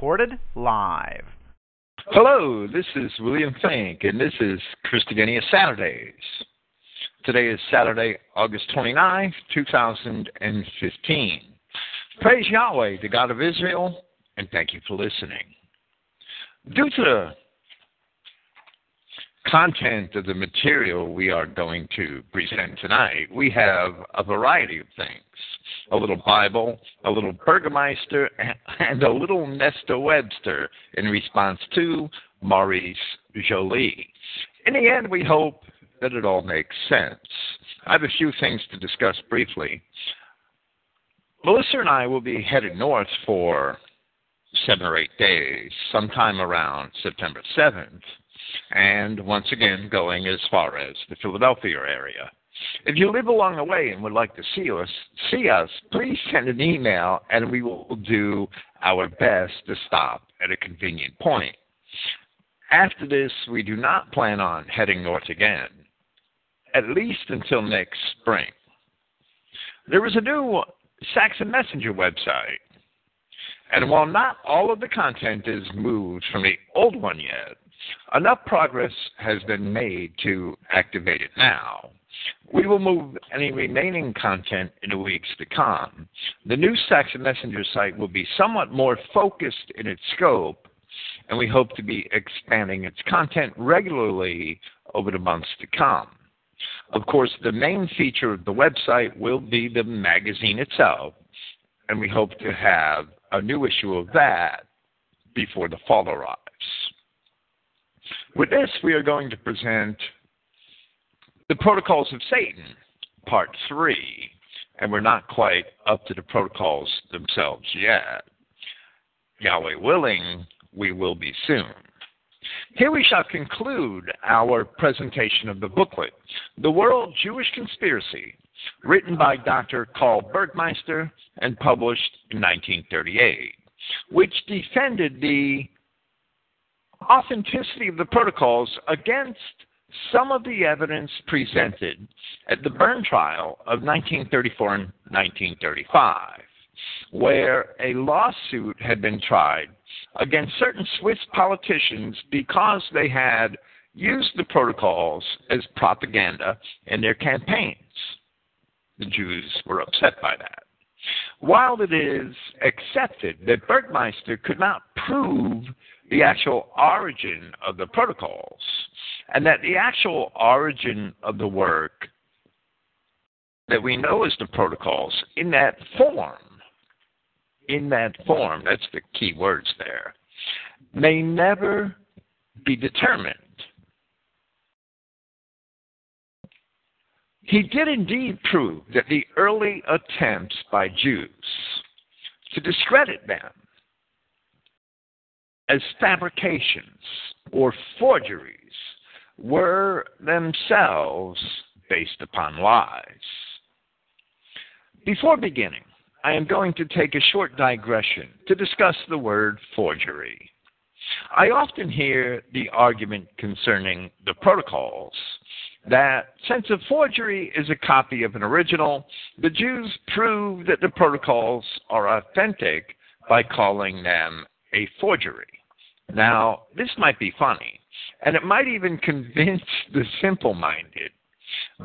recorded live. Hello, this is William Finck, and this is Christogenea Saturdays. Today is Saturday, August 29th, 2015. Praise Yahweh, the God of Israel, and thank you for listening. Due to content of the material we are going to present tonight, we have a variety of things a little Bible, a little Bergmeister, and a little Nesta Webster in response to Maurice Joly. In the end, we hope that it all makes sense. I have a few things to discuss briefly. Melissa and I will be headed north for seven or eight days, sometime around September 7th, and once again going as far as the Philadelphia area. If you live along the way and would like to see us, see us, please send an email and we will do our best to stop at a convenient point. After this, we do not plan on heading north again, at least until next spring. There is a new Saxon Messenger website, and while not all of the content is moved from the old one yet, enough progress has been made to activate it now. We will move any remaining content in the weeks to come. The new Saxon Messenger site will be somewhat more focused in its scope, and we hope to be expanding its content regularly over the months to come. Of course, the main feature of the website will be the magazine itself, and we hope to have a new issue of that before the fall arrives. With this, we are going to present the Protocols of Satan, Part 3, and we're not quite up to the protocols themselves yet. Yahweh willing, we will be soon. Here we shall conclude our presentation of the booklet, The World Jewish Conspiracy, written by Dr. Karl Bergmeister and published in 1938, which defended the authenticity of the protocols against some of the evidence presented at the Berne trial of 1934 and 1935, where a lawsuit had been tried against certain Swiss politicians because they had used the protocols as propaganda in their campaigns. The Jews were upset by that. While it is accepted that Bergmeister could not prove the actual origin of the protocols, and that the actual origin of the work that we know as the protocols in that form, in that form, that's the key words there, may never be determined. He did indeed prove that the early attempts by Jews to discredit them as fabrications or forgeries were themselves based upon lies. Before beginning, I am going to take a short digression to discuss the word forgery. I often hear the argument concerning the protocols that since a forgery is a copy of an original, the Jews prove that the protocols are authentic by calling them a forgery. Now, this might be funny, and it might even convince the simple minded,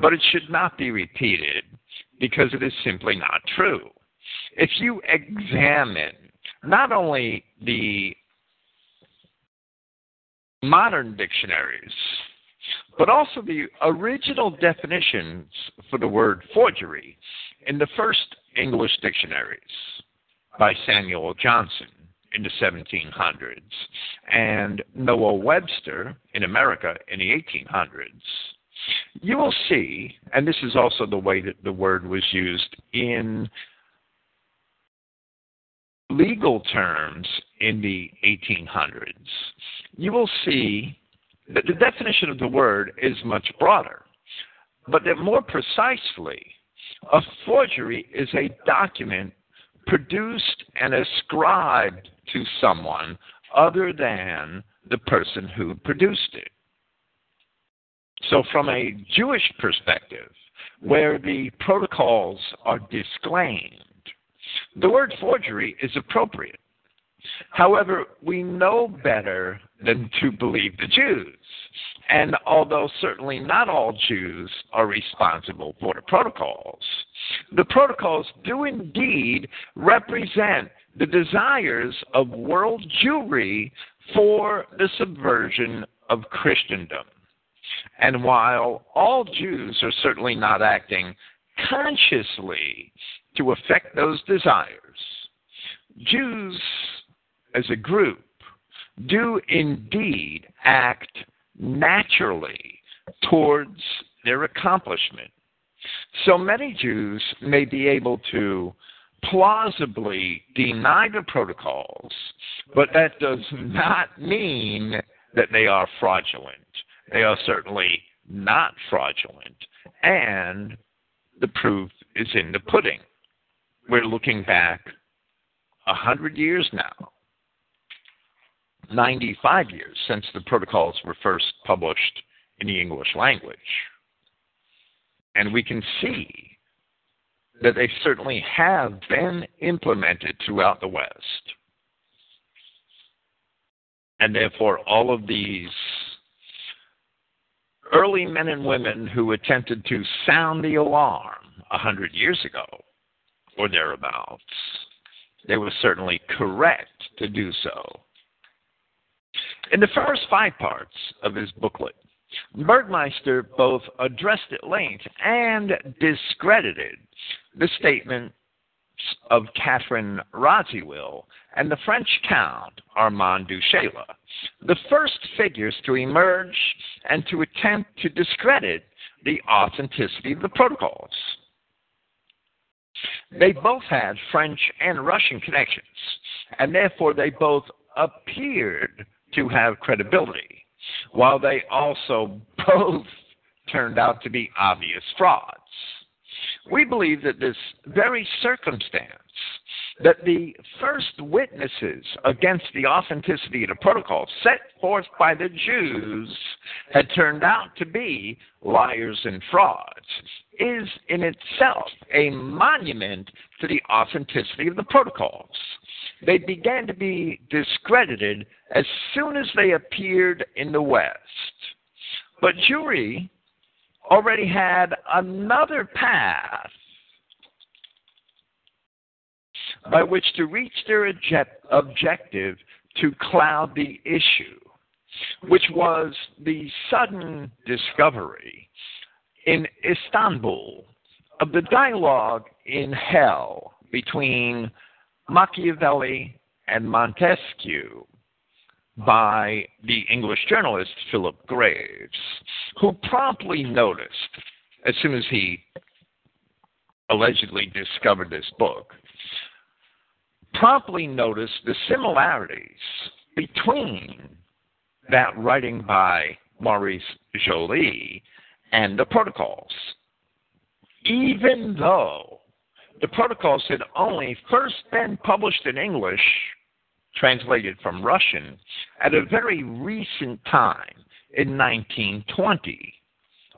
but it should not be repeated because it is simply not true. If you examine not only the modern dictionaries, but also the original definitions for the word forgery in the first English dictionaries by Samuel Johnson in the 1700s and Noah Webster in America in the 1800s, you will see, and this is also the way that the word was used in legal terms in the 1800s, you will see that the definition of the word is much broader, but that more precisely, a forgery is a document produced and ascribed to someone other than the person who produced it. So, from a Jewish perspective, where the protocols are disclaimed, the word forgery is appropriate. However, we know better than to believe the Jews. And although certainly not all Jews are responsible for the protocols, the protocols do indeed represent the desires of world Jewry for the subversion of Christendom. And while all Jews are certainly not acting consciously to affect those desires, Jews as a group do indeed act naturally towards their accomplishment. So many Jews may be able to plausibly deny the protocols, but that does not mean that they are fraudulent. They are certainly not fraudulent, and the proof is in the pudding. We're looking back a hundred years now, 95 years since the protocols were first published in the English language. And we can see that they certainly have been implemented throughout the West. And therefore, all of these early men and women who attempted to sound the alarm a hundred years ago or thereabouts, they were certainly correct to do so. In the first five parts of his booklet, Bergmeister both addressed at length and discredited the statements of Catherine Radziwill and the French Count Armand du Chayla, the first figures to emerge and to attempt to discredit the authenticity of the protocols. They both had French and Russian connections, and therefore they both appeared to have credibility, while they also both turned out to be obvious frauds. We believe that this very circumstance, that the first witnesses against the authenticity of the protocol set forth by the Jews had turned out to be liars and frauds, is in itself a monument to the authenticity of the protocols. They began to be discredited as soon as they appeared in the West. But Jewry already had another path by which to reach their object- objective to cloud the issue, which was the sudden discovery in Istanbul of the dialogue in hell between Machiavelli and Montesquieu by the English journalist Philip Graves, who promptly noticed, as soon as he allegedly discovered this book, promptly noticed the similarities between that writing by Maurice Joly and the protocols. Even though the protocols had only first been published in English translated from Russian, at a very recent time in 1920,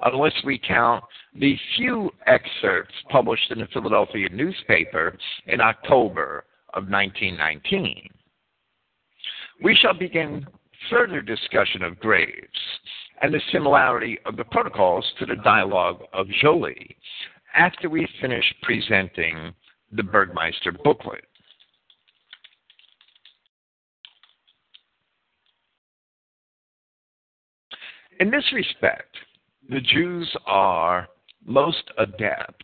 unless we count the few excerpts published in the Philadelphia newspaper in October of 1919. We shall begin further discussion of Graves and the similarity of the protocols to the dialogue of Joly after we finish presenting the Bergmeister booklet. In this respect, the Jews are most adept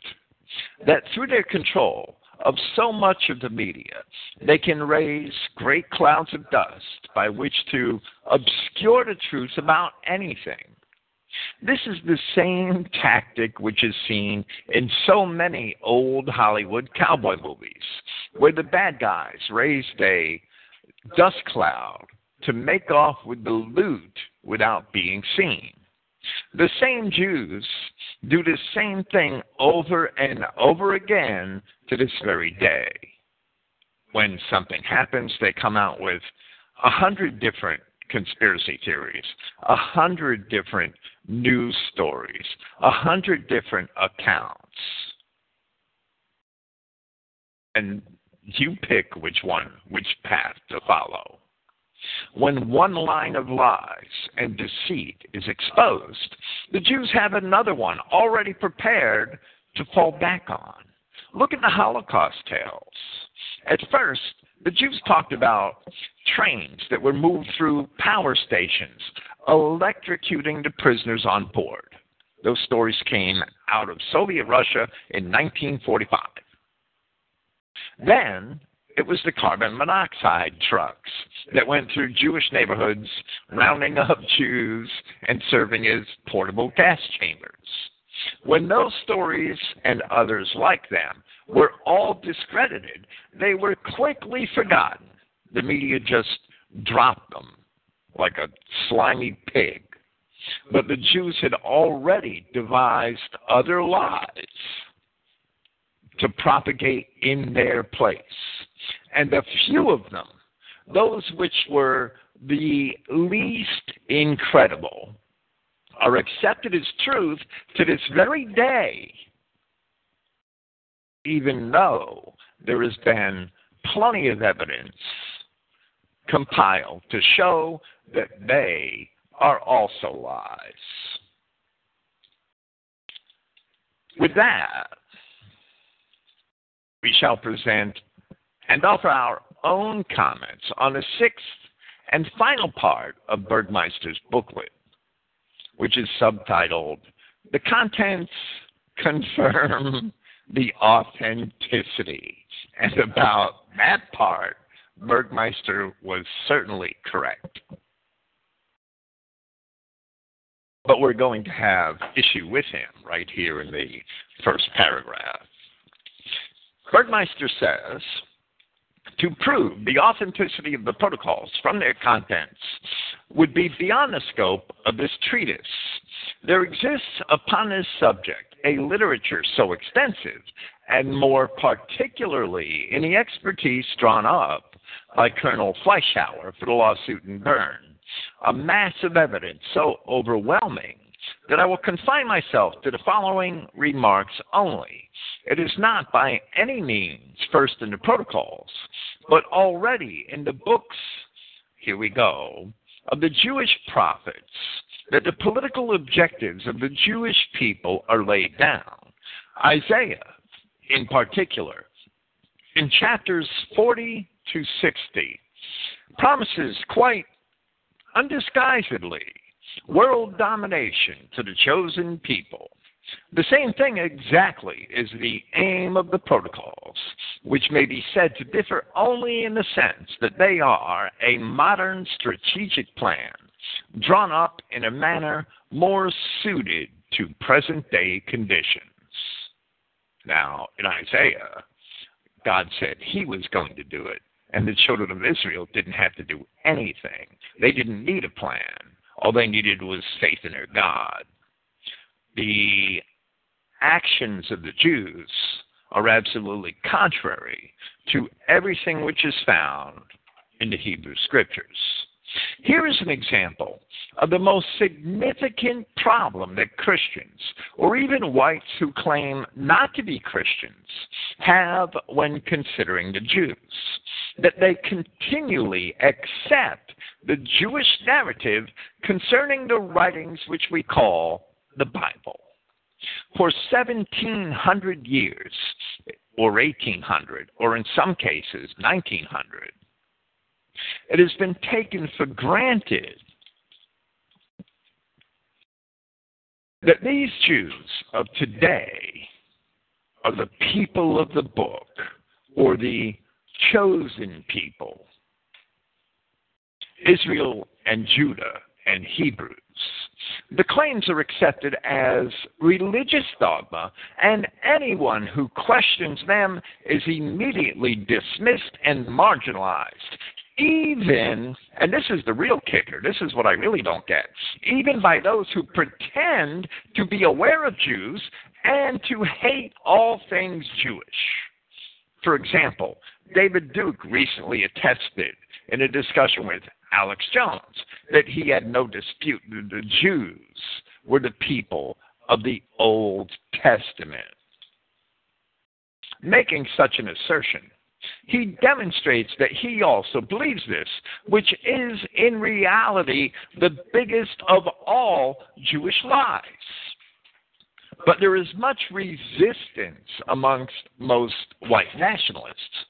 that through their control of so much of the media, they can raise great clouds of dust by which to obscure the truth about anything. This is the same tactic which is seen in so many old Hollywood cowboy movies, where the bad guys raised a dust cloud to make off with the loot without being seen. The same Jews do the same thing over and over again to this very day. When something happens, they come out with a hundred different conspiracy theories, a hundred different news stories, a hundred different accounts. And You pick which one, which path to follow. When one line of lies and deceit is exposed, the Jews have another one already prepared to fall back on. Look at the Holocaust tales. At first, the Jews talked about trains that were moved through power stations, electrocuting the prisoners on board. Those stories came out of Soviet Russia in 1945. Then it was the carbon monoxide trucks that went through Jewish neighborhoods, rounding up Jews and serving as portable gas chambers. When those stories and others like them were all discredited, they were quickly forgotten. The media just dropped them like a slimy pig. But the Jews had already devised other lies to propagate in their place. And a few of them, those which were the least incredible, are accepted as truth to this very day, even though there has been plenty of evidence compiled to show that they are also lies. With that, we shall present and offer our own comments on the sixth and final part of Bergmeister's booklet, which is subtitled The Contents Confirm the Authenticity. And about that part, Bergmeister was certainly correct. But we're going to have issue with him right here in the first paragraph. Bergmeister says to prove the authenticity of the protocols from their contents would be beyond the scope of this treatise. There exists upon this subject a literature so extensive, and more particularly in the expertise drawn up by Colonel Fleischhauer for the lawsuit in Bern, a mass of evidence so overwhelming that I will confine myself to the following remarks only. It is not by any means first in the protocols, but already in the books, here we go, of the Jewish prophets, that the political objectives of the Jewish people are laid down. Isaiah, in particular, in chapters 40 to 60, promises quite undisguisedly world domination to the chosen people. The same thing exactly is the aim of the protocols, which may be said to differ only in the sense that they are a modern strategic plan drawn up in a manner more suited to present day conditions. Now, in Isaiah, God said he was going to do it, and the children of Israel didn't have to do anything. They didn't need a plan. All they needed was faith in their God. The actions of the Jews are absolutely contrary to everything which is found in the Hebrew Scriptures. Here is an example of the most significant problem that Christians, or even whites who claim not to be Christians, have when considering the Jews. That they continually accept the Jewish narrative concerning the writings which we call the Bible. For 1700 years, or 1800, or in some cases 1900, it has been taken for granted that these Jews of today are the people of the book or the chosen people. Israel and Judah and Hebrews. The claims are accepted as religious dogma, and anyone who questions them is immediately dismissed and marginalized even, and this is the real kicker, this is what I really don't get, even by those who pretend to be aware of Jews and to hate all things Jewish. For example, David Duke recently attested in a discussion with Alex Jones that he had no dispute that the Jews were the people of the Old Testament. Making such an assertion he demonstrates that he also believes this, which is in reality the biggest of all Jewish lies. But there is much resistance amongst most white nationalists,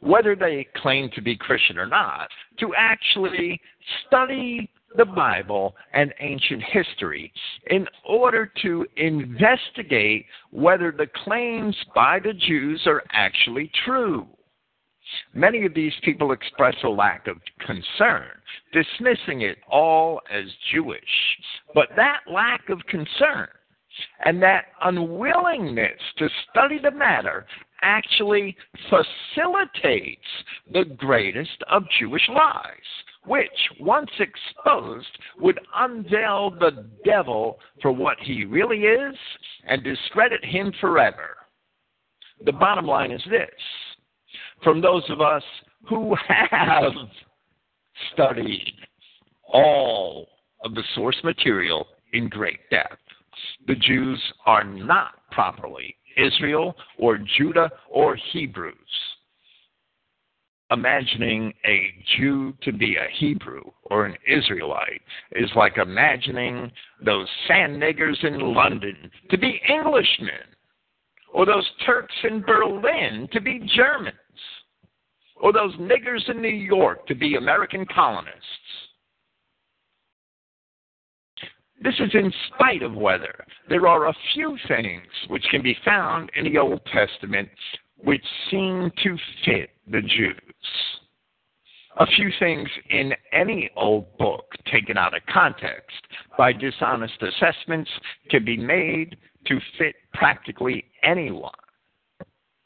whether they claim to be Christian or not, to actually study the Bible and ancient history in order to investigate whether the claims by the Jews are actually true. Many of these people express a lack of concern, dismissing it all as Jewish. But that lack of concern and that unwillingness to study the matter actually facilitates the greatest of Jewish lies, which, once exposed, would unveil the devil for what he really is and discredit him forever. The bottom line is this from those of us who have studied all of the source material in great depth, the Jews are not properly Israel or Judah or Hebrews. Imagining a Jew to be a Hebrew or an Israelite is like imagining those sand niggers in London to be Englishmen, or those Turks in Berlin to be Germans, or those niggers in New York to be American colonists. This is in spite of weather. There are a few things which can be found in the Old Testament which seem to fit the Jews. A few things in any old book taken out of context by dishonest assessments can be made to fit practically anyone.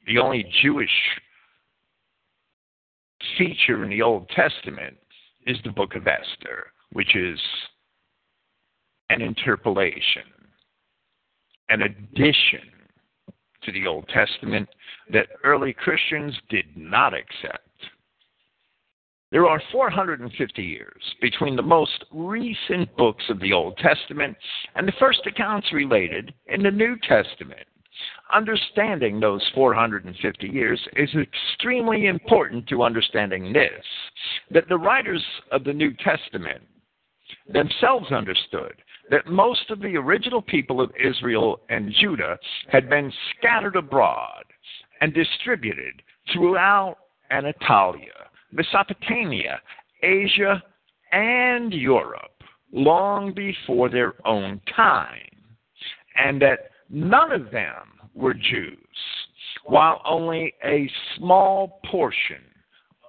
The only Jewish feature in the Old Testament is the book of Esther, which is an interpolation, an addition to the Old Testament that early Christians did not accept. There are 450 years between the most recent books of the Old Testament and the first accounts related in the New Testament. Understanding those 450 years is extremely important to understanding this that the writers of the New Testament themselves understood that most of the original people of Israel and Judah had been scattered abroad and distributed throughout Anatolia, Mesopotamia, Asia, and Europe long before their own time, and that none of them were Jews, while only a small portion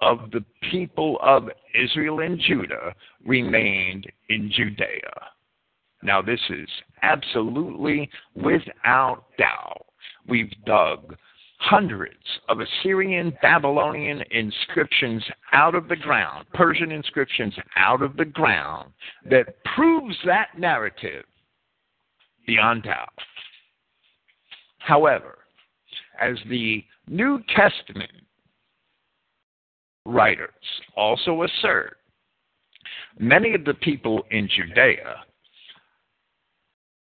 of the people of Israel and Judah remained in Judea. Now, this is absolutely without doubt. We've dug hundreds of Assyrian, Babylonian inscriptions out of the ground, Persian inscriptions out of the ground, that proves that narrative beyond doubt. However, as the New Testament writers also assert, many of the people in Judea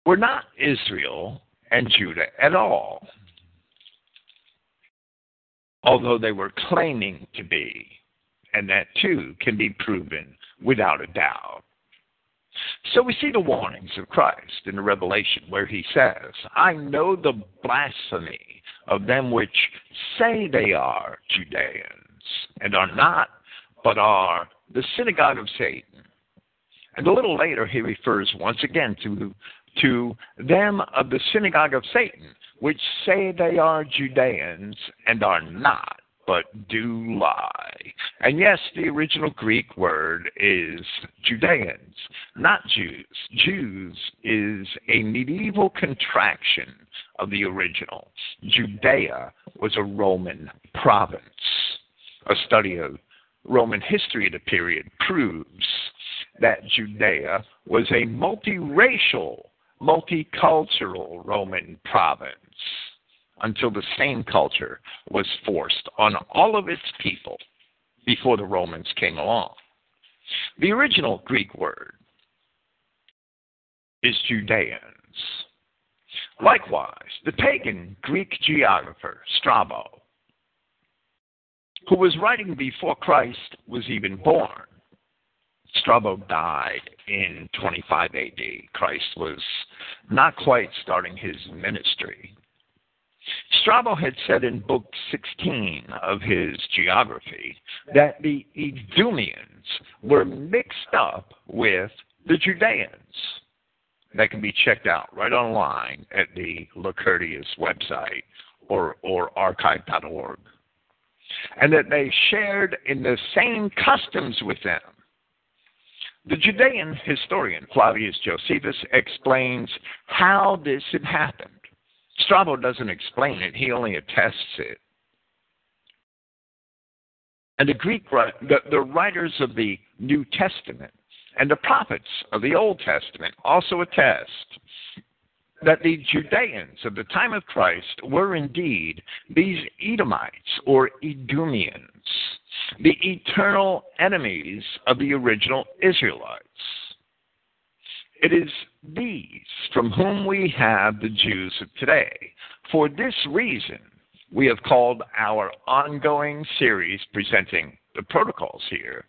were not Israel and Judah at all, although they were claiming to be, and that too can be proven without a doubt. So we see the warnings of Christ in the Revelation where he says, I know the blasphemy of them which say they are Judeans and are not, but are the synagogue of Satan. And a little later, he refers once again to to them of the synagogue of Satan, which say they are Judeans and are not, but do lie. And yes, the original Greek word is Judeans, not Jews. Jews is a medieval contraction of the original. Judea was a Roman province. A study of Roman history of the period proves that Judea was a multiracial multicultural Roman province until the same culture was forced on all of its people before the Romans came along. The original Greek word is Judeans. Likewise, the pagan Greek geographer Strabo who was writing before Christ was even born. Strabo died in 25 AD. Christ was not quite starting his ministry. Strabo had said in Book 16 of his geography that the Edomians were mixed up with the Judeans. That can be checked out right online at the LacusCurtius website or, or archive.org. And that they shared in the same customs with them. The Judean historian Flavius Josephus explains how this had happened. Strabo doesn't explain it, he only attests it. And the Greek, the, the writers of the New Testament and the prophets of the Old Testament also attest that the Judeans of the time of Christ were indeed these Edomites or Edomians, the eternal enemies of the original Israelites. It is these from whom we have the Jews of today. For this reason, we have called our ongoing series presenting the protocols here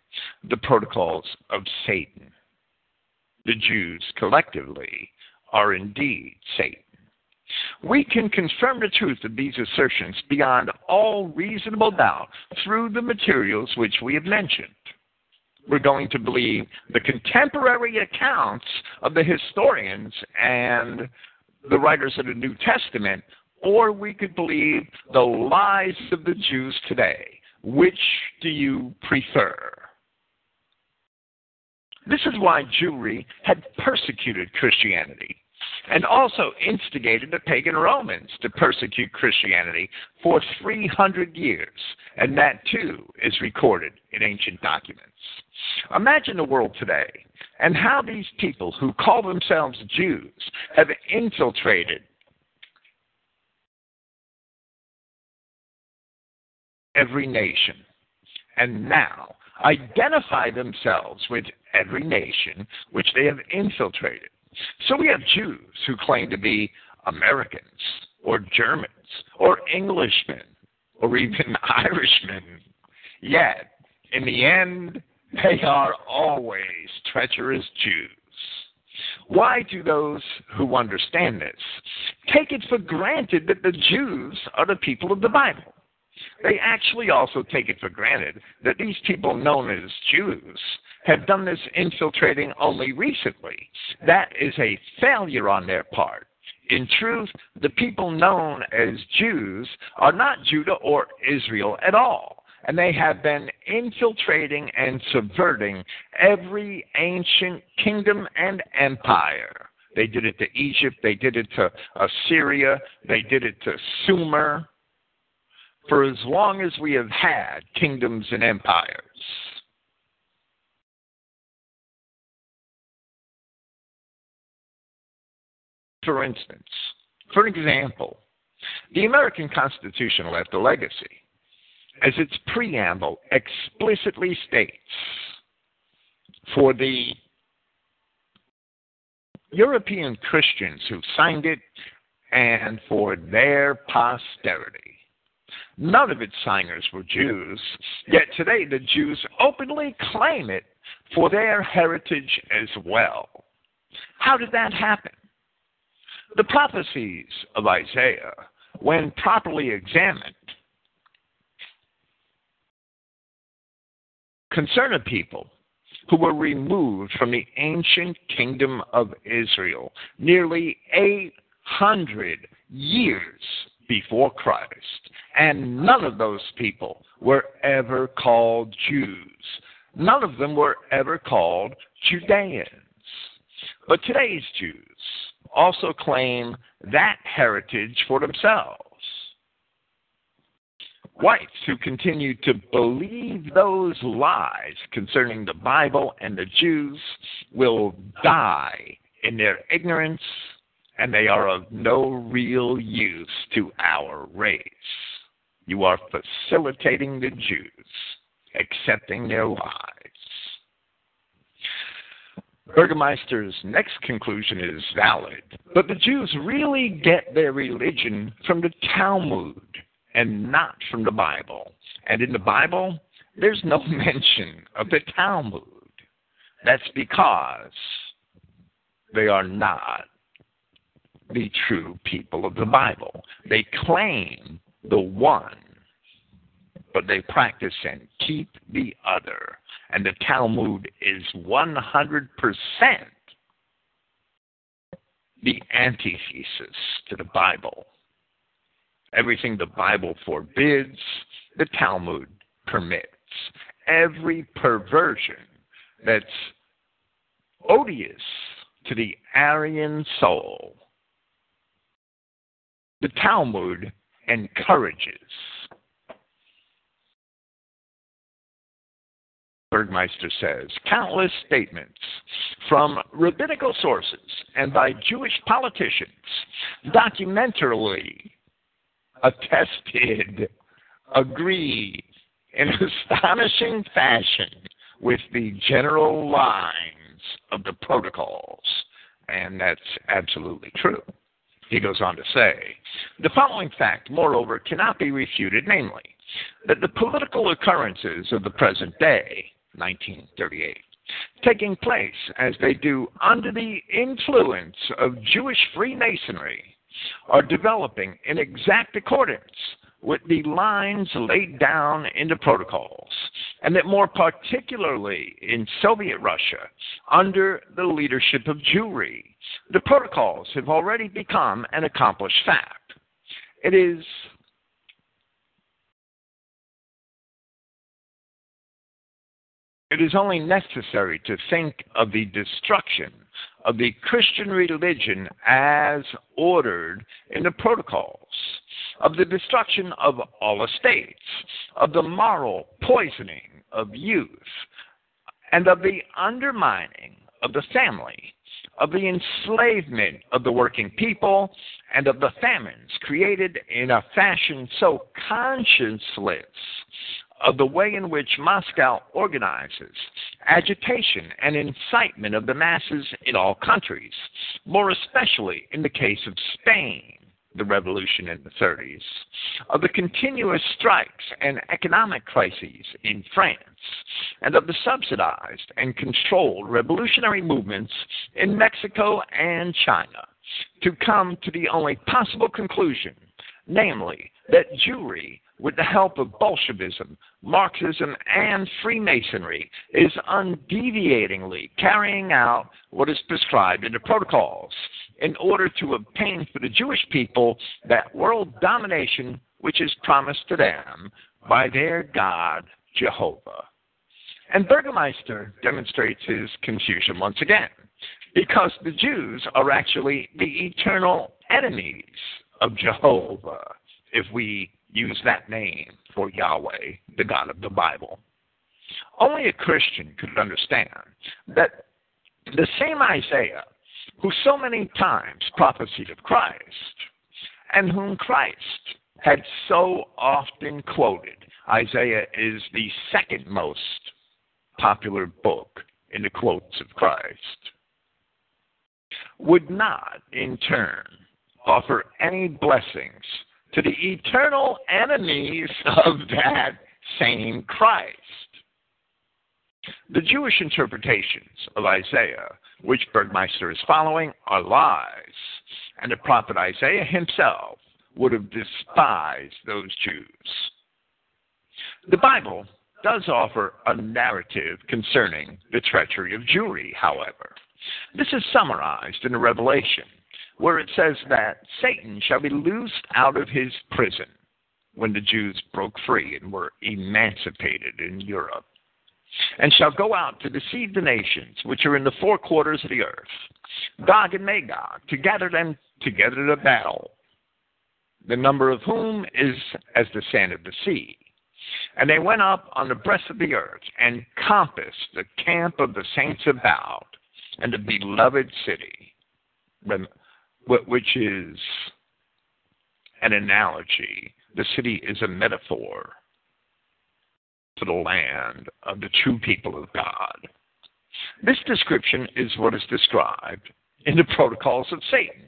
the protocols of Satan. The Jews collectively are indeed Satan. We can confirm the truth of these assertions beyond all reasonable doubt through the materials which we have mentioned we're going to believe the contemporary accounts of the historians and the writers of the New Testament, or we could believe the lies of the Jews today. Which do you prefer? This is why Jewry had persecuted Christianity and also instigated the pagan Romans to persecute Christianity for 300 years, and that too is recorded in ancient documents. Imagine the world today and how these people who call themselves Jews have infiltrated every nation and now identify themselves with every nation which they have infiltrated. So we have Jews who claim to be Americans or Germans or Englishmen or even Irishmen. Yet, in the end, they are always treacherous Jews. Why do those who understand this take it for granted that the Jews are the people of the Bible? They actually also take it for granted that these people known as Jews have done this infiltrating only recently. That is a failure on their part. In truth, the people known as Jews are not Judah or Israel at all and they have been infiltrating and subverting every ancient kingdom and empire. They did it to Egypt, they did it to Assyria, they did it to Sumer. For as long as we have had kingdoms and empires, For instance, for example, the American Constitution left a legacy, as its preamble explicitly states for the European Christians who signed it and for their posterity. None of its signers were Jews, yet today the Jews openly claim it for their heritage as well. How did that happen? The prophecies of Isaiah, when properly examined, concern a people who were removed from the ancient kingdom of Israel nearly 800 years before Christ. And none of those people were ever called Jews. None of them were ever called Judeans. But today's Jews also claim that heritage for themselves. Whites who continue to believe those lies concerning the Bible and the Jews will die in their ignorance, and they are of no real use to our race. You are facilitating the Jews, accepting their lies. Bergmeister's next conclusion is valid, but the Jews really get their religion from the Talmud and not from the Bible. And in the Bible, there's no mention of the Talmud. That's because they are not the true people of the Bible. They claim the one, but they practice and keep the other. And the Talmud is 100% the antithesis to the Bible. Everything the Bible forbids, the Talmud permits. Every perversion that's odious to the Aryan soul, the Talmud encourages. Bergmeister says, countless statements from rabbinical sources and by Jewish politicians documentarily attested, agree in astonishing fashion with the general lines of the protocols. And that's absolutely true. He goes on to say, the following fact, moreover, cannot be refuted, namely, that the political occurrences of the present day, 1938, taking place as they do under the influence of Jewish Freemasonry, are developing in exact accordance with the lines laid down in the protocols, and that more particularly in Soviet Russia, under the leadership of Jewry, the protocols have already become an accomplished fact. It is It is only necessary to think of the destruction of the Christian religion as ordered in the protocols, of the destruction of all estates, of the moral poisoning of youth, and of the undermining of the family, of the enslavement of the working people, and of the famines created in a fashion so conscienceless of the way in which Moscow organizes agitation and incitement of the masses in all countries, more especially in the case of Spain, the revolution in the 30s, of the continuous strikes and economic crises in France, and of the subsidized and controlled revolutionary movements in Mexico and China, to come to the only possible conclusion, namely, that Jewry with the help of Bolshevism, Marxism, and Freemasonry, is undeviatingly carrying out what is prescribed in the protocols in order to obtain for the Jewish people that world domination which is promised to them by their God, Jehovah. And Bergmeister demonstrates his confusion once again, because the Jews are actually the eternal enemies of Jehovah, if we use that name for Yahweh, the God of the Bible. Only a Christian could understand that the same Isaiah, who so many times prophesied of Christ, and whom Christ had so often quoted, Isaiah is the second most popular book in the quotes of Christ, would not in turn offer any blessings to the eternal enemies of that same Christ. The Jewish interpretations of Isaiah, which Bergmeister is following, are lies, and the prophet Isaiah himself would have despised those Jews. The Bible does offer a narrative concerning the treachery of Jewry, however. This is summarized in the Revelation where it says that Satan shall be loosed out of his prison when the Jews broke free and were emancipated in Europe, and shall go out to deceive the nations which are in the four quarters of the earth, Gog and Magog, to gather them together to battle, the number of whom is as the sand of the sea. And they went up on the breast of the earth and compassed the camp of the saints about and the beloved city which is an analogy. The city is a metaphor for the land of the true people of God. This description is what is described in the protocols of Satan.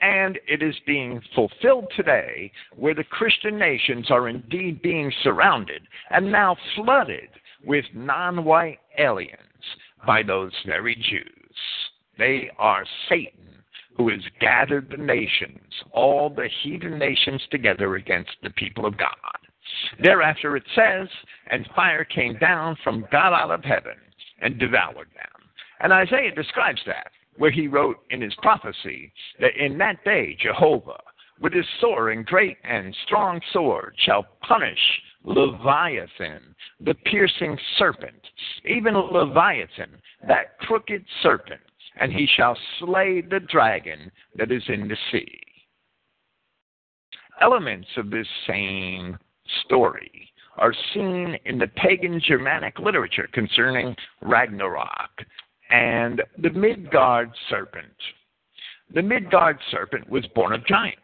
And it is being fulfilled today where the Christian nations are indeed being surrounded and now flooded with non white aliens by those very Jews. They are Satan who has gathered the nations, all the heathen nations together against the people of God. Thereafter it says, and fire came down from God out of heaven and devoured them. And Isaiah describes that, where he wrote in his prophecy that in that day Jehovah, with his soaring great and strong sword, shall punish Leviathan, the piercing serpent, even Leviathan, that crooked serpent, and he shall slay the dragon that is in the sea. Elements of this same story are seen in the pagan Germanic literature concerning Ragnarok and the Midgard serpent. The Midgard serpent was born of giants.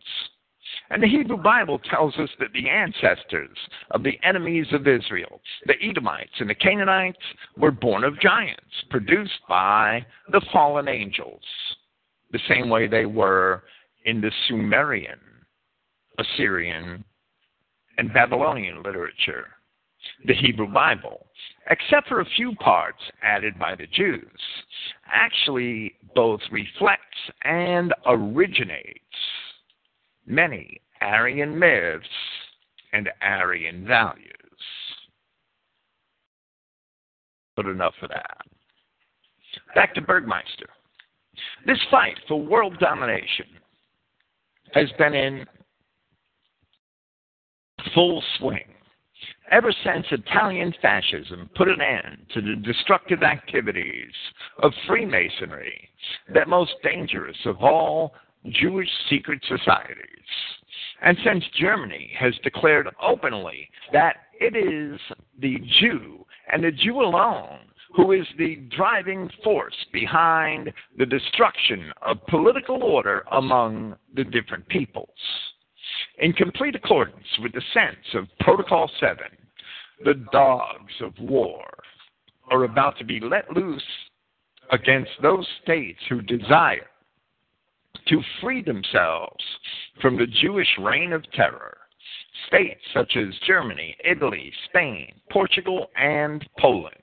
And the Hebrew Bible tells us that the ancestors of the enemies of Israel, the Edomites and the Canaanites, were born of giants, produced by the fallen angels, the same way they were in the Sumerian, Assyrian, and Babylonian literature, the Hebrew Bible, except for a few parts added by the Jews, actually both reflects and originates many Aryan myths and Aryan values. But enough of that. Back to Bergmeister. This fight for world domination has been in full swing ever since Italian fascism put an end to the destructive activities of Freemasonry, that most dangerous of all Jewish secret societies. And since Germany has declared openly that it is the Jew and the Jew alone who is the driving force behind the destruction of political order among the different peoples. In complete accordance with the sense of Protocol 7, the dogs of war are about to be let loose against those states who desire to free themselves from the Jewish reign of terror. States such as Germany, Italy, Spain, Portugal, and Poland.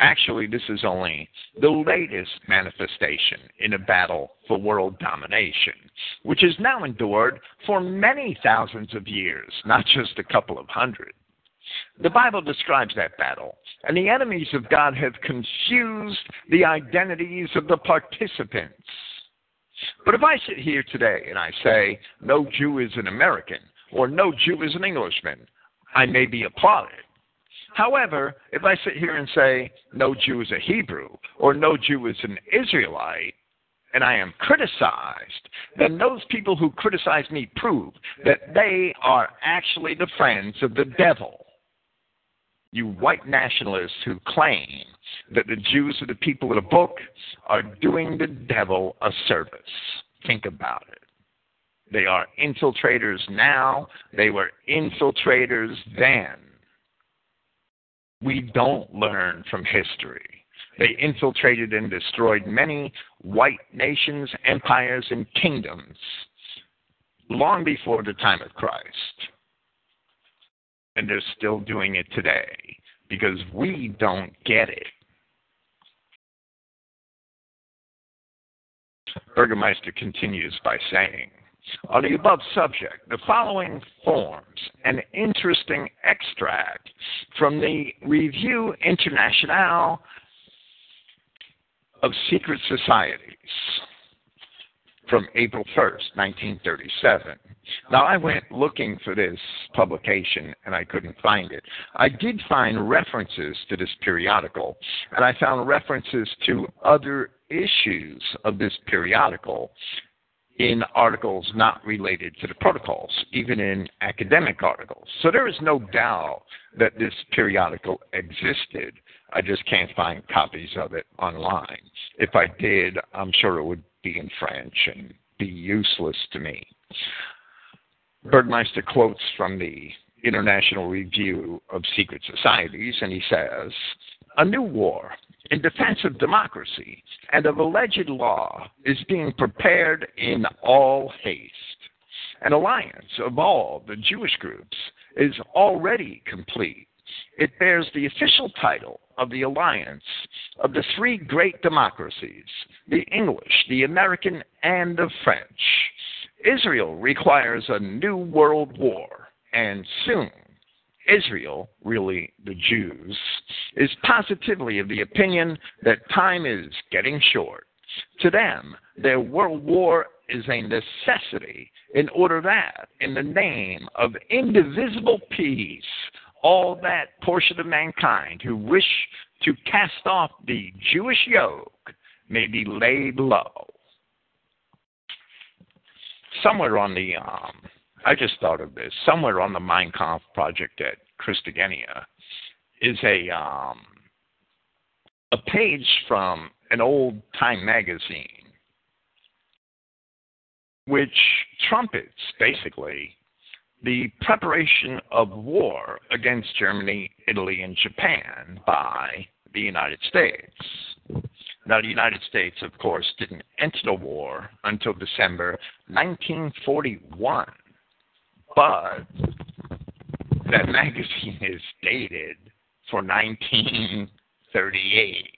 Actually, this is only the latest manifestation in a battle for world domination, which has now endured for many thousands of years, not just a couple of hundred. The Bible describes that battle, and the enemies of God have confused the identities of the participants. But if I sit here today and I say, no Jew is an American, or no Jew is an Englishman, I may be applauded. However, if I sit here and say, no Jew is a Hebrew, or no Jew is an Israelite, and I am criticized, then those people who criticize me prove that they are actually the friends of the devil you white nationalists who claim that the Jews are the people of the book are doing the devil a service. Think about it. They are infiltrators now, they were infiltrators then. We don't learn from history. They infiltrated and destroyed many white nations, empires, and kingdoms long before the time of Christ and they're still doing it today because we don't get it. Bergmeister continues by saying, on the above subject, the following forms an interesting extract from the Revue Internationale of Secret Societies from April 1st, 1937. Now, I went looking for this publication and I couldn't find it. I did find references to this periodical, and I found references to other issues of this periodical in articles not related to the protocols, even in academic articles. So there is no doubt that this periodical existed. I just can't find copies of it online. If I did, I'm sure it would be in French and be useless to me. Bergmeister quotes from the International Review of Secret Societies, and he says, A new war in defense of democracy and of alleged law is being prepared in all haste. An alliance of all the Jewish groups is already complete. It bears the official title of the alliance of the three great democracies the English, the American, and the French. Israel requires a new world war, and soon Israel, really the Jews, is positively of the opinion that time is getting short. To them, their world war is a necessity in order that, in the name of indivisible peace, all that portion of mankind who wish to cast off the Jewish yoke may be laid low. Somewhere on the, um, I just thought of this, somewhere on the Mein Kampf project at Christogenea is a, um, a page from an old Time magazine which trumpets basically the preparation of war against Germany, Italy, and Japan by the United States. Now, the United States, of course, didn't enter the war until December 1941, but that magazine is dated for 1938.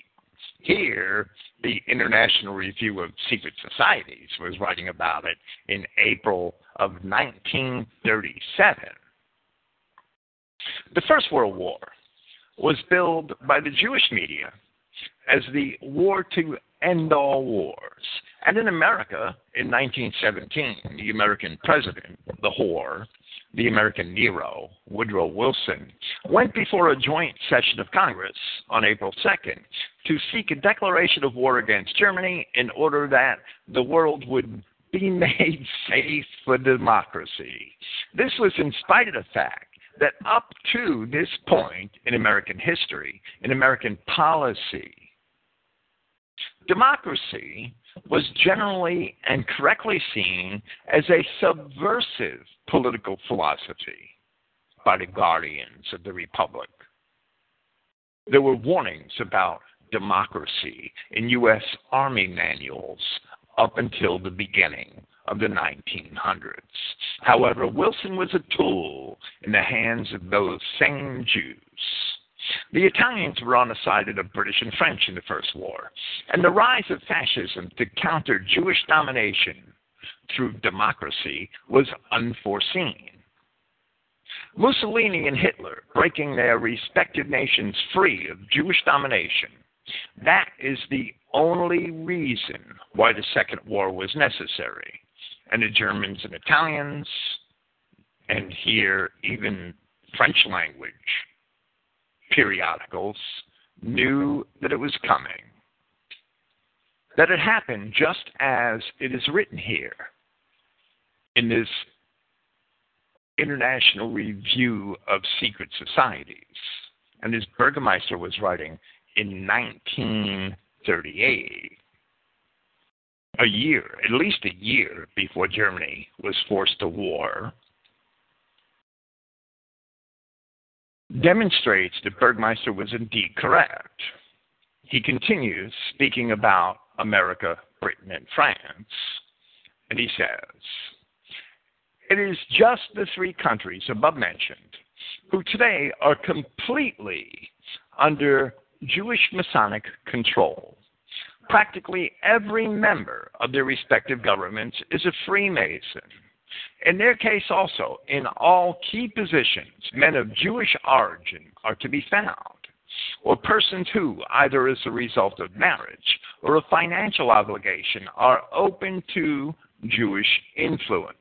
Here, the International Review of Secret Societies was writing about it in April of 1937. The First World War was billed by the Jewish media as the war to end all wars. And in America, in 1917, the American president, the whore, the American Nero, Woodrow Wilson, went before a joint session of Congress on April 2nd to seek a declaration of war against Germany in order that the world would be made safe for democracy. This was in spite of the fact that up to this point in American history, in American policy, democracy was generally and correctly seen as a subversive political philosophy by the guardians of the republic. There were warnings about democracy in U.S. Army manuals up until the beginning of the 1900s. However, Wilson was a tool in the hands of those same Jews. The Italians were on the side of the British and French in the First War, and the rise of fascism to counter Jewish domination through democracy was unforeseen. Mussolini and Hitler breaking their respective nations free of Jewish domination. That is the only reason why the Second War was necessary. And the Germans and Italians, and here even French language periodicals, knew that it was coming. That it happened just as it is written here in this International Review of Secret Societies. And this Bergmeister was writing in 1938, a year, at least a year before Germany was forced to war, demonstrates that Bergmeister was indeed correct. He continues speaking about America, Britain, and France, and he says, It is just the three countries above mentioned who today are completely under Jewish Masonic control. Practically every member of their respective governments is a Freemason. In their case, also, in all key positions, men of Jewish origin are to be found, or persons who, either as a result of marriage or a financial obligation, are open to Jewish influence.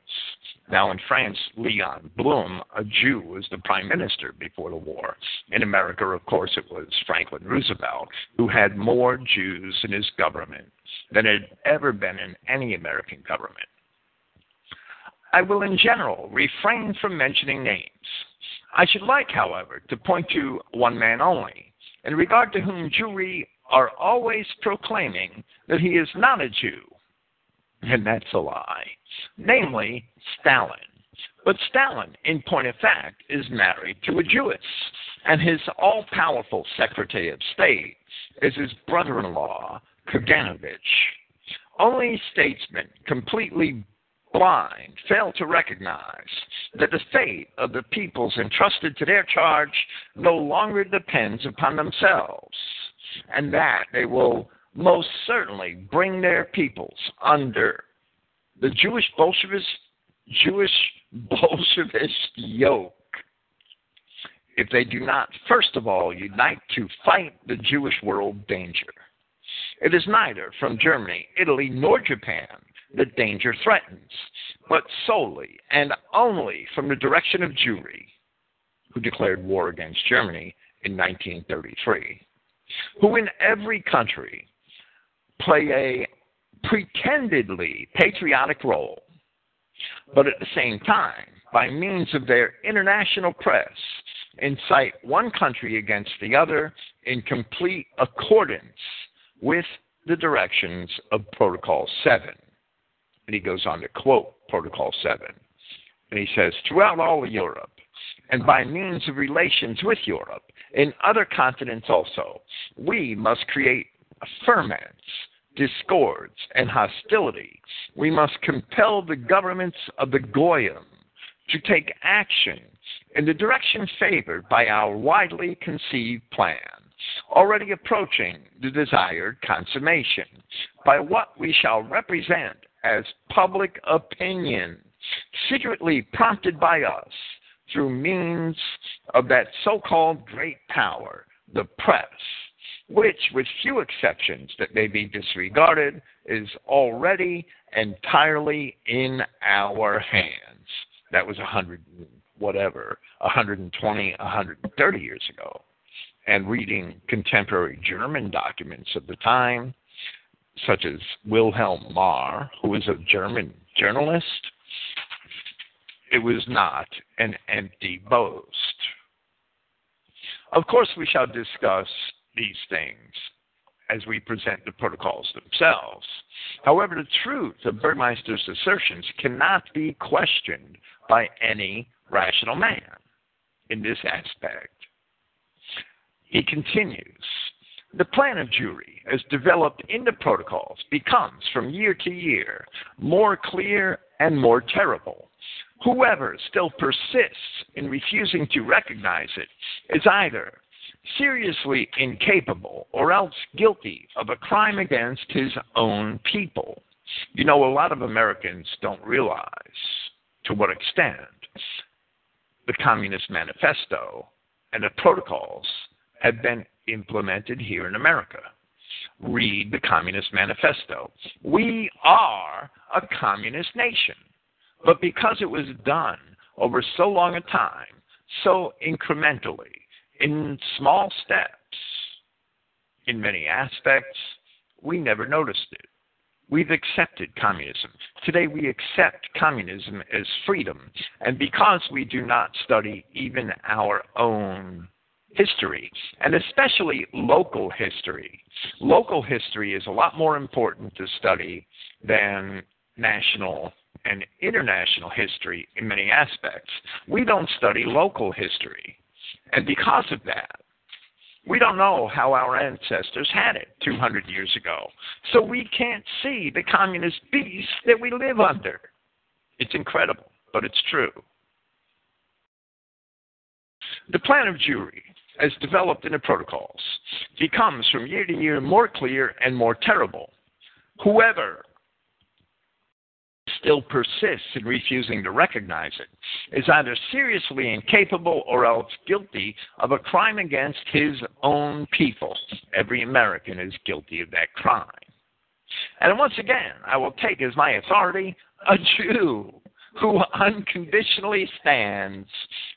Now, in France, Leon Blum, a Jew, was the prime minister before the war. In America, of course, it was Franklin Roosevelt, who had more Jews in his government than had ever been in any American government. I will, in general, refrain from mentioning names. I should like, however, to point to one man only, in regard to whom Jewry are always proclaiming that he is not a Jew and that's a lie, namely Stalin. But Stalin, in point of fact, is married to a Jewess, and his all powerful Secretary of State is his brother in law, Kaganovich. Only statesmen completely blind fail to recognize that the fate of the peoples entrusted to their charge no longer depends upon themselves, and that they will most certainly bring their peoples under the Jewish Bolshevist Jewish Bolshevist yoke if they do not first of all unite to fight the Jewish world danger. It is neither from Germany, Italy, nor Japan that danger threatens, but solely and only from the direction of Jewry, who declared war against Germany in 1933, who in every country play a pretendedly patriotic role, but at the same time, by means of their international press, incite one country against the other in complete accordance with the directions of Protocol 7. And he goes on to quote Protocol 7. And he says, throughout all of Europe, and by means of relations with Europe, in other continents also, we must create ferments discords, and hostility, we must compel the governments of the Goyim to take action in the direction favored by our widely conceived plan, already approaching the desired consummation, by what we shall represent as public opinion, secretly prompted by us through means of that so called great power, the press which, with few exceptions that may be disregarded, is already entirely in our hands. That was hundred whatever, 120, 130 years ago. And reading contemporary German documents of the time, such as Wilhelm Marr, who was a German journalist, it was not an empty boast. Of course, we shall discuss these things as we present the protocols themselves. However, the truth of Bergmeister's assertions cannot be questioned by any rational man in this aspect. He continues The plan of Jewry, as developed in the protocols, becomes from year to year more clear and more terrible. Whoever still persists in refusing to recognize it is either seriously incapable or else guilty of a crime against his own people. You know, a lot of Americans don't realize to what extent the Communist Manifesto and the protocols have been implemented here in America. Read the Communist Manifesto. We are a communist nation, but because it was done over so long a time, so incrementally, in small steps. In many aspects, we never noticed it. We've accepted communism. Today, we accept communism as freedom. And because we do not study even our own history, and especially local history, local history is a lot more important to study than national and international history in many aspects. We don't study local history. And because of that, we don't know how our ancestors had it 200 years ago. So we can't see the communist beast that we live under. It's incredible, but it's true. The plan of Jewry, as developed in the protocols, becomes from year to year more clear and more terrible. Whoever still persists in refusing to recognize it is either seriously incapable or else guilty of a crime against his own people. Every American is guilty of that crime. And once again, I will take as my authority a Jew who unconditionally stands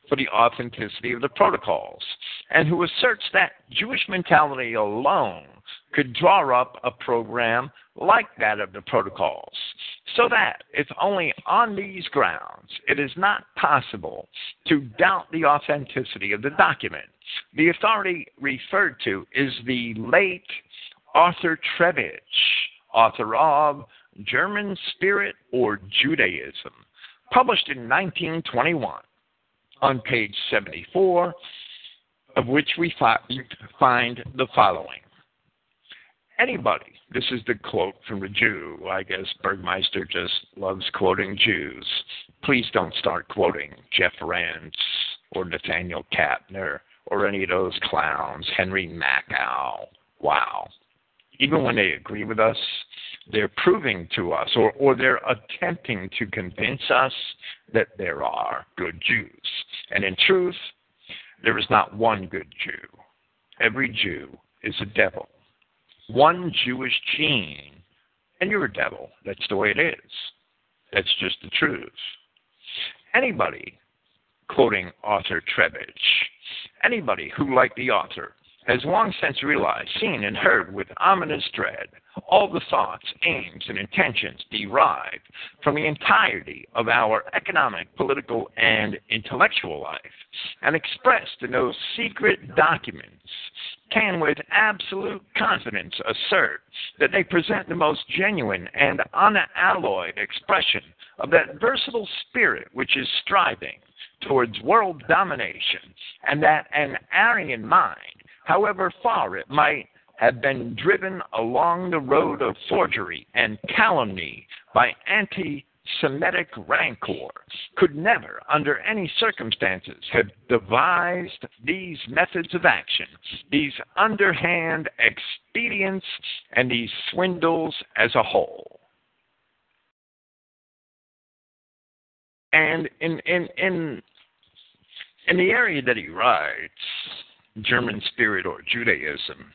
for the authenticity of the protocols and who asserts that Jewish mentality alone could draw up a program like that of the protocols, so that if only on these grounds it is not possible to doubt the authenticity of the document. The authority referred to is the late Arthur Trebitsch, author of German Spirit or Judaism, published in 1921 on page 74 of which we fi- find the following. Anybody, this is the quote from a Jew. I guess Bergmeister just loves quoting Jews. Please don't start quoting Jeff Rense or Nathanael Kapner or any of those clowns, Henry Makow. Wow. Even when they agree with us, they're proving to us or, or they're attempting to convince us that there are good Jews. And in truth, there is not one good Jew. Every Jew is a devil. One Jewish gene, and you're a devil. That's the way it is. That's just the truth. Anybody, quoting Arthur Trebitsch, anybody who, like the author, has long since realized, seen, and heard with ominous dread all the thoughts, aims, and intentions derived from the entirety of our economic, political, and intellectual life, and expressed in those secret documents, can with absolute confidence assert that they present the most genuine and unalloyed expression of that versatile spirit which is striving towards world domination, and that an Aryan mind however far it might have been driven along the road of forgery and calumny by anti Semitic rancor, could never, under any circumstances, have devised these methods of action, these underhand expedients, and these swindles as a whole. And in, in, in, in the area that he writes, German spirit or Judaism.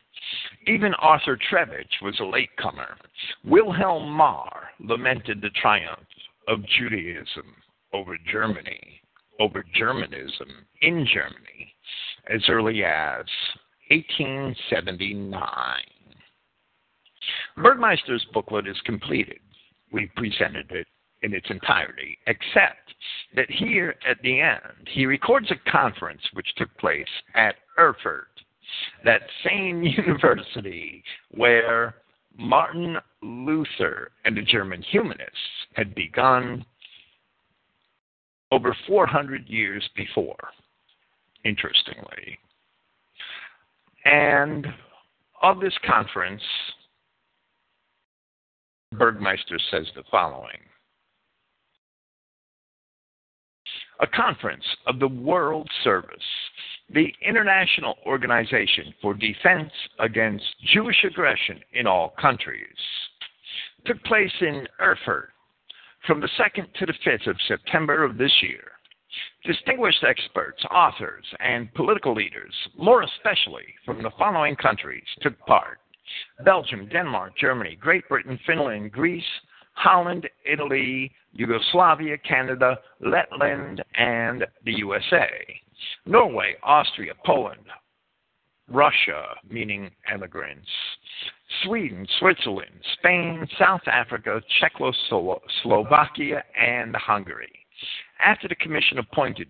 Even Arthur Trebitsch was a latecomer. Wilhelm Marr lamented the triumph of Judaism over Germany, over Germanism in Germany, as early as 1879. Bergmeister's booklet is completed. We presented it in its entirety, except that here at the end, he records a conference which took place at Erfurt, that same university where Martin Luther and the German humanists had begun over 400 years before, interestingly. And of this conference, Bergmeister says the following a conference of the World Service, the International Organization for Defense Against Jewish Aggression in All Countries, took place in Erfurt from the 2nd to the 5th of September of this year. Distinguished experts, authors, and political leaders, more especially from the following countries, took part Belgium, Denmark, Germany, Great Britain, Finland, Greece, Holland, Italy, Yugoslavia, Canada, Letland, and the USA. Norway, Austria, Poland, Russia, meaning emigrants, Sweden, Switzerland, Spain, South Africa, Czechoslovakia, and Hungary. After the commission appointed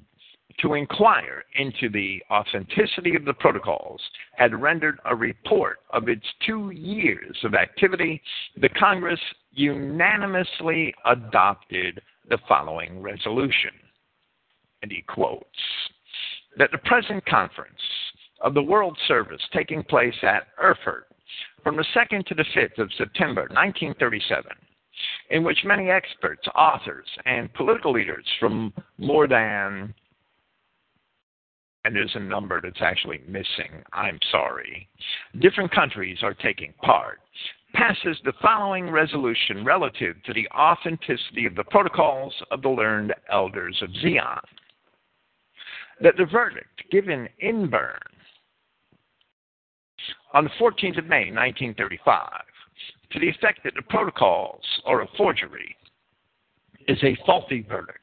to inquire into the authenticity of the protocols had rendered a report of its two years of activity, the Congress unanimously adopted the following resolution. And he quotes that the present conference of the World Service taking place at Erfurt from the 2nd to the 5th of September 1937, in which many experts, authors, and political leaders from more than and there's a number that's actually missing. I'm sorry. Different countries are taking part. Passes the following resolution relative to the authenticity of the protocols of the learned elders of Zion. That the verdict given in Bern on the 14th of May, 1935, to the effect that the protocols are a forgery, is a faulty verdict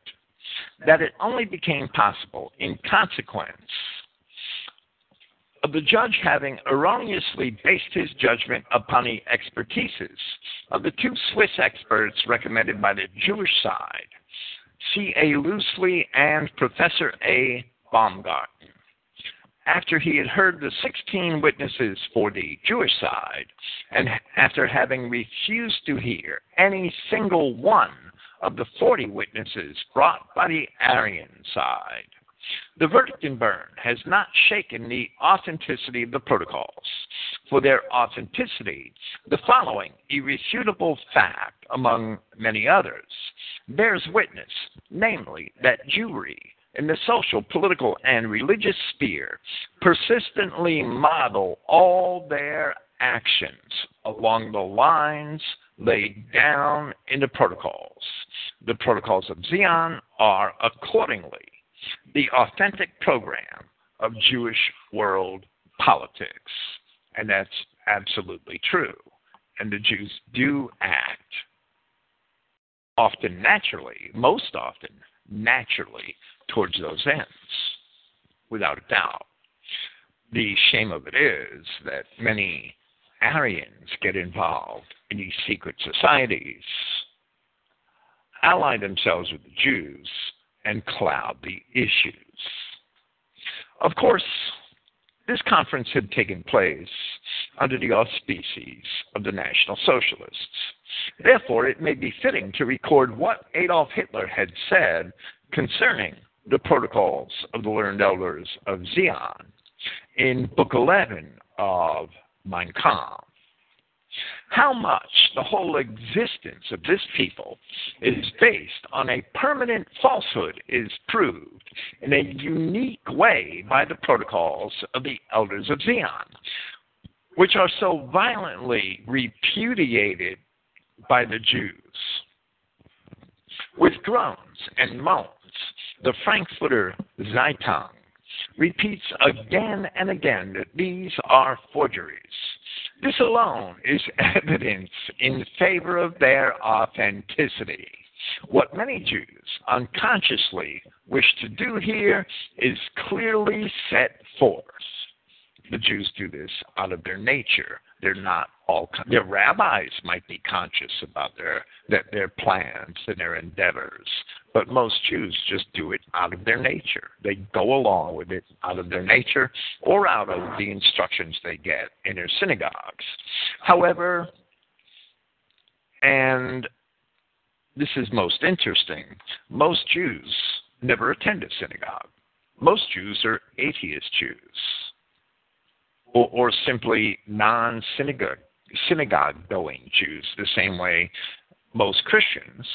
that it only became possible in consequence of the judge having erroneously based his judgment upon the expertises of the two Swiss experts recommended by the Jewish side, C.A. Loosli and Professor A. Baumgarten. After he had heard the 16 witnesses for the Jewish side, and after having refused to hear any single one of the 40 witnesses brought by the Aryan side. The verdict in Berne has not shaken the authenticity of the protocols. For their authenticity, the following irrefutable fact, among many others, bears witness, namely, that Jewry in the social, political, and religious sphere persistently model all their actions along the lines laid down in the protocols. The protocols of Zion are accordingly the authentic program of Jewish world politics. And that's absolutely true. And the Jews do act often naturally, most often naturally, towards those ends, without a doubt. The shame of it is that many Aryans get involved in these secret societies, ally themselves with the Jews, and cloud the issues. Of course, this conference had taken place under the auspices of the National Socialists. Therefore, it may be fitting to record what Adolf Hitler had said concerning the protocols of the learned elders of Zion in Book 11 of Mein Kampf how much the whole existence of this people is based on a permanent falsehood is proved in a unique way by the protocols of the elders of Zion, which are so violently repudiated by the Jews. With groans and moans, the Frankfurter Zeitung repeats again and again that these are forgeries this alone is evidence in favor of their authenticity. What many Jews unconsciously wish to do here is clearly set forth. The Jews do this out of their nature. They're not all their rabbis might be conscious about their, their their plans and their endeavors, but most Jews just do it out of their nature. They go along with it out of their nature or out of the instructions they get in their synagogues. However, and this is most interesting, most Jews never attend a synagogue. Most Jews are atheist Jews or, or simply non synagogue synagogue going Jews, the same way most Christians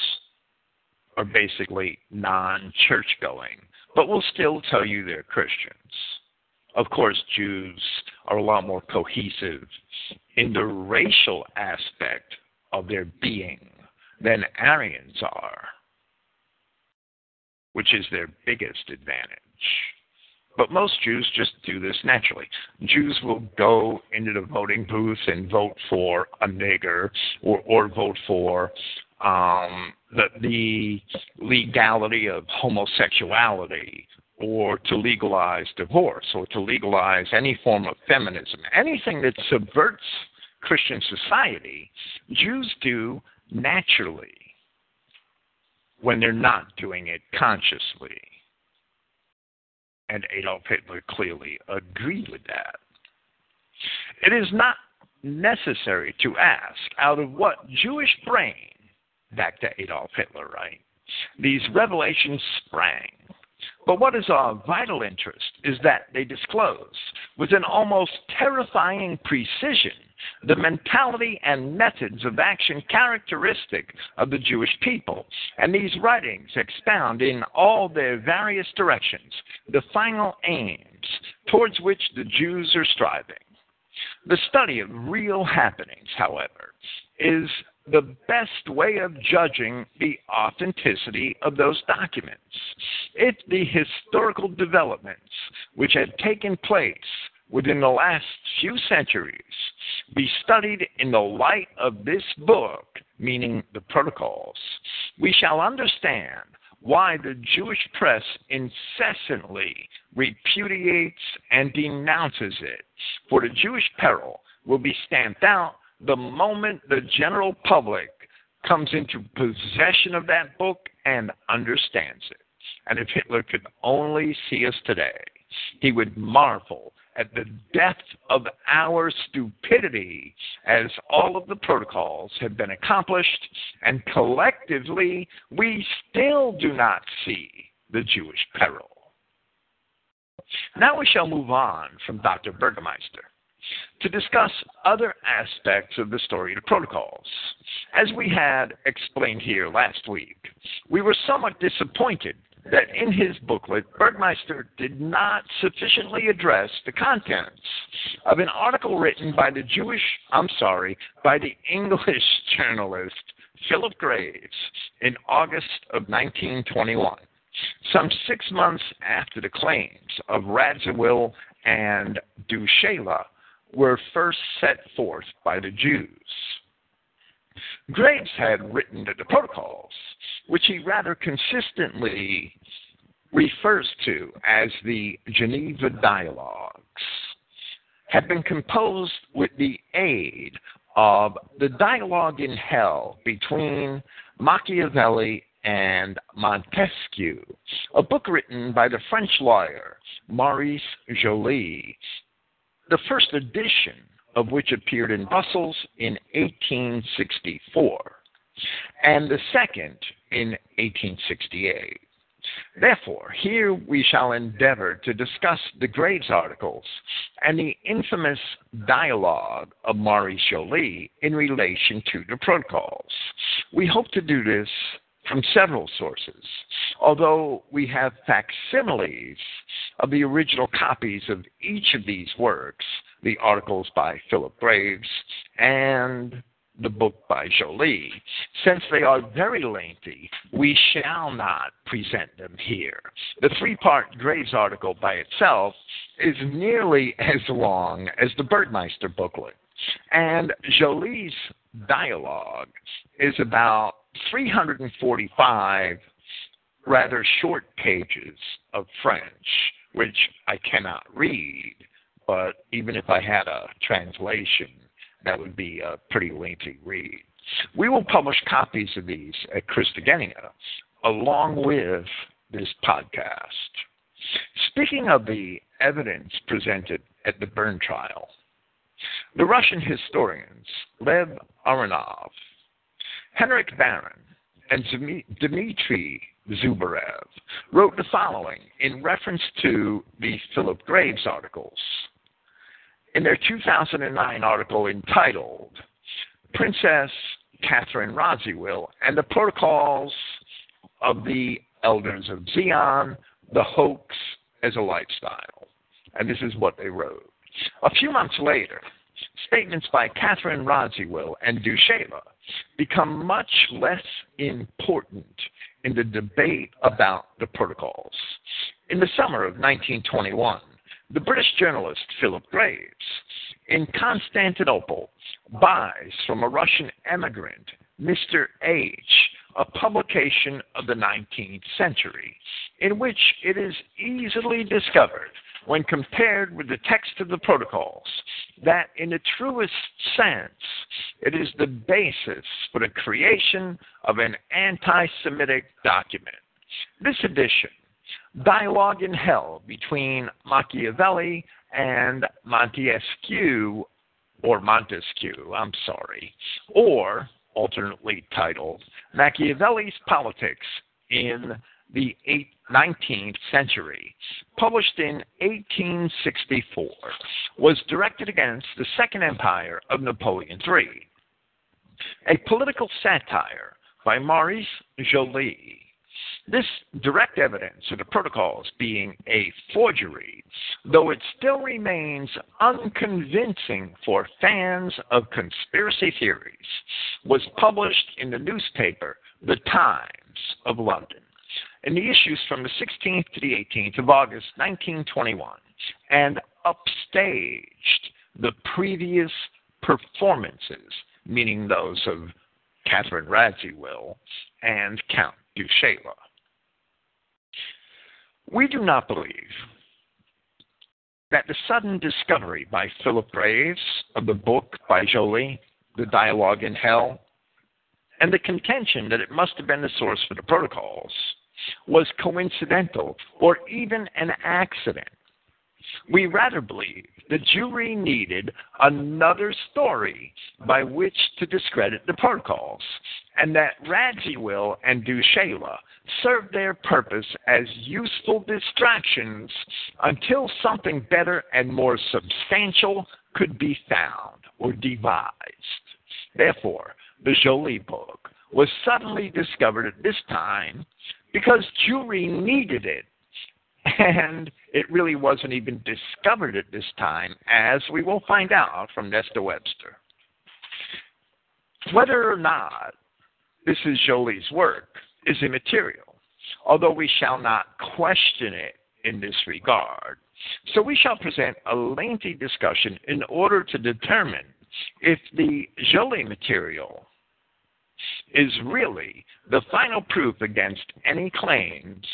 are basically non church going, but will still tell you they're Christians. Of course, Jews are a lot more cohesive in the racial aspect of their being than Aryans are, which is their biggest advantage. But most Jews just do this naturally. Jews will go into the voting booth and vote for a nigger or, or vote for um, the, the legality of homosexuality or to legalize divorce or to legalize any form of feminism. Anything that subverts Christian society, Jews do naturally when they're not doing it consciously and Adolf Hitler clearly agreed with that. It is not necessary to ask out of what Jewish brain, back to Adolf Hitler, right, these revelations sprang. But what is of vital interest is that they disclose, with an almost terrifying precision, the mentality and methods of action characteristic of the Jewish people. And these writings expound in all their various directions the final aims towards which the Jews are striving. The study of real happenings, however, is the best way of judging the authenticity of those documents. If the historical developments which had taken place within the last few centuries be studied in the light of this book, meaning the protocols, we shall understand why the Jewish press incessantly repudiates and denounces it. For the Jewish peril will be stamped out the moment the general public comes into possession of that book and understands it. And if Hitler could only see us today, he would marvel at the depth of our stupidity as all of the protocols have been accomplished, and collectively we still do not see the Jewish peril. Now we shall move on from Dr. Bergmeister to discuss other aspects of the story protocols. As we had explained here last week, we were somewhat disappointed that in his booklet, Bergmeister did not sufficiently address the contents of an article written by the Jewish, I'm sorry, by the English journalist Philip Graves in August of 1921, some six months after the claims of Radziwill and du Chayla were first set forth by the Jews. Graves had written the protocols, which he rather consistently refers to as the Geneva Dialogues, had been composed with the aid of the dialogue in hell between Machiavelli and Montesquieu, a book written by the French lawyer Maurice Joly, the first edition of which appeared in Brussels in 1864, and the second in 1868. Therefore, here we shall endeavor to discuss the Graves articles and the infamous dialogue of Maurice Joly in relation to the protocols. We hope to do this from several sources, although we have facsimiles of the original copies of each of these works, the articles by Philip Graves and the book by Joly. Since they are very lengthy, we shall not present them here. The three part Graves article by itself is nearly as long as the Bergmeister booklet, and Joly's dialogue is about 345 rather short pages of French, which I cannot read, but even if I had a translation, that would be a pretty lengthy read. We will publish copies of these at Christogenea along with this podcast. Speaking of the evidence presented at the Bern trial, the Russian historians Lev Aronov, Henrik Baran, and Dmitry Zubarev wrote the following in reference to the Philip Graves articles in their 2009 article entitled Princess Catherine Radziwill and the Protocols of the Elders of Zion, the Hoax as a Lifestyle. And this is what they wrote. A few months later, statements by Catherine Radziwill and du Chayla become much less important in the debate about the protocols. In the summer of 1921, the British journalist Philip Graves in Constantinople buys from a Russian emigrant, Mr. H., a publication of the 19th century, in which it is easily discovered, when compared with the text of the protocols, that in the truest sense, it is the basis for the creation of an anti Semitic document. This edition dialogue in hell between Machiavelli and Montesquieu, or Montesquieu, I'm sorry, or alternately titled Machiavelli's Politics in the 19th Century, published in 1864, was directed against the Second Empire of Napoleon III. A political satire by Maurice Joly this direct evidence of the protocols being a forgery, though it still remains unconvincing for fans of conspiracy theories, was published in the newspaper The Times of London in the issues from the 16th to the 18th of August 1921 and upstaged the previous performances, meaning those of Catherine Radziwill and Count du Chayla. We do not believe that the sudden discovery by Philip Graves of the book by Joly, The Dialogue in Hell, and the contention that it must have been the source for the protocols was coincidental or even an accident. We rather believe the Jewry needed another story by which to discredit the protocols, and that Radziwill and du Chayla served their purpose as useful distractions until something better and more substantial could be found or devised. Therefore, the Joly book was suddenly discovered at this time because Jewry needed it. And it really wasn't even discovered at this time, as we will find out from Nesta Webster. Whether or not this is Joly's work is immaterial, although we shall not question it in this regard. So we shall present a lengthy discussion in order to determine if the Joly material is really the final proof against any claims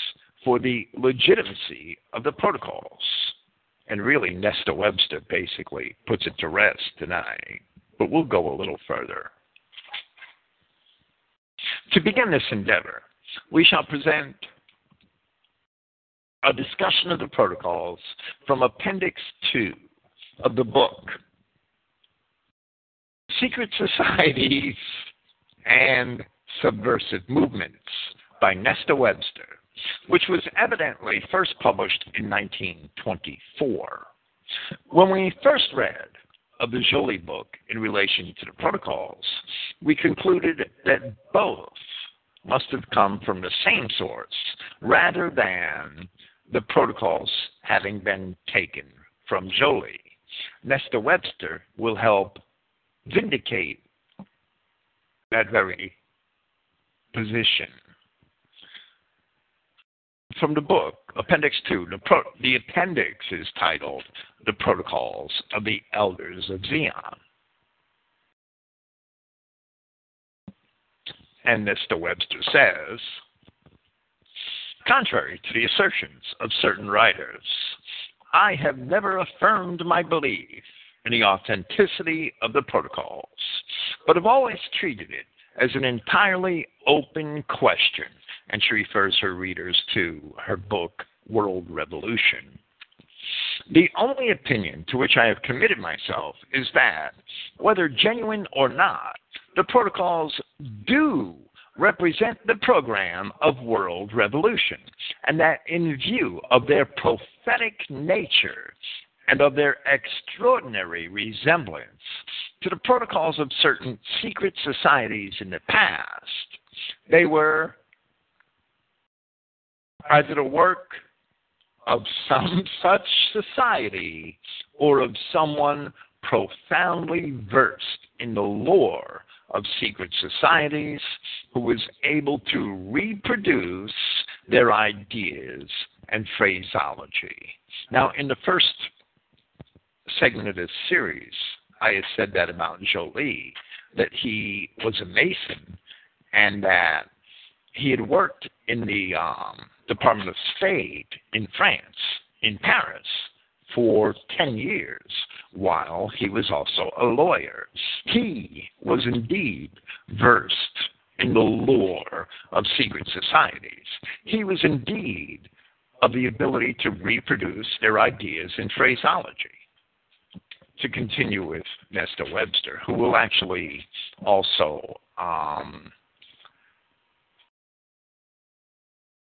for the legitimacy of the protocols. And really, Nesta Webster basically puts it to rest tonight. But we'll go a little further. To begin this endeavor, we shall present a discussion of the protocols from Appendix 2 of the book Secret Societies and Subversive Movements by Nesta Webster, which was evidently first published in 1924. When we first read of the book in relation to the protocols, we concluded that both must have come from the same source rather than the protocols having been taken from Joly. Nesta Webster will help vindicate that very position. From the book, Appendix 2, the, pro- the appendix is titled The Protocols of the Elders of Zion. And Mr. Webster says, contrary to the assertions of certain writers, I have never affirmed my belief in the authenticity of the protocols, but have always treated it as an entirely open question. And she refers her readers to her book, World Revolution. The only opinion to which I have committed myself is that, whether genuine or not, the protocols do represent the program of world revolution, and that in view of their prophetic nature and of their extraordinary resemblance to the protocols of certain secret societies in the past, they were either the work of some such society or of someone profoundly versed in the lore of secret societies who was able to reproduce their ideas and phraseology. Now, in the first segment of this series, I had said that about Joly, that he was a Mason and that he had worked in the um, Department of State in France, in Paris, for 10 years, while he was also a lawyer. He was indeed versed in the lore of secret societies. He was indeed of the ability to reproduce their ideas in phraseology. To continue with Nesta Webster, who will actually also um,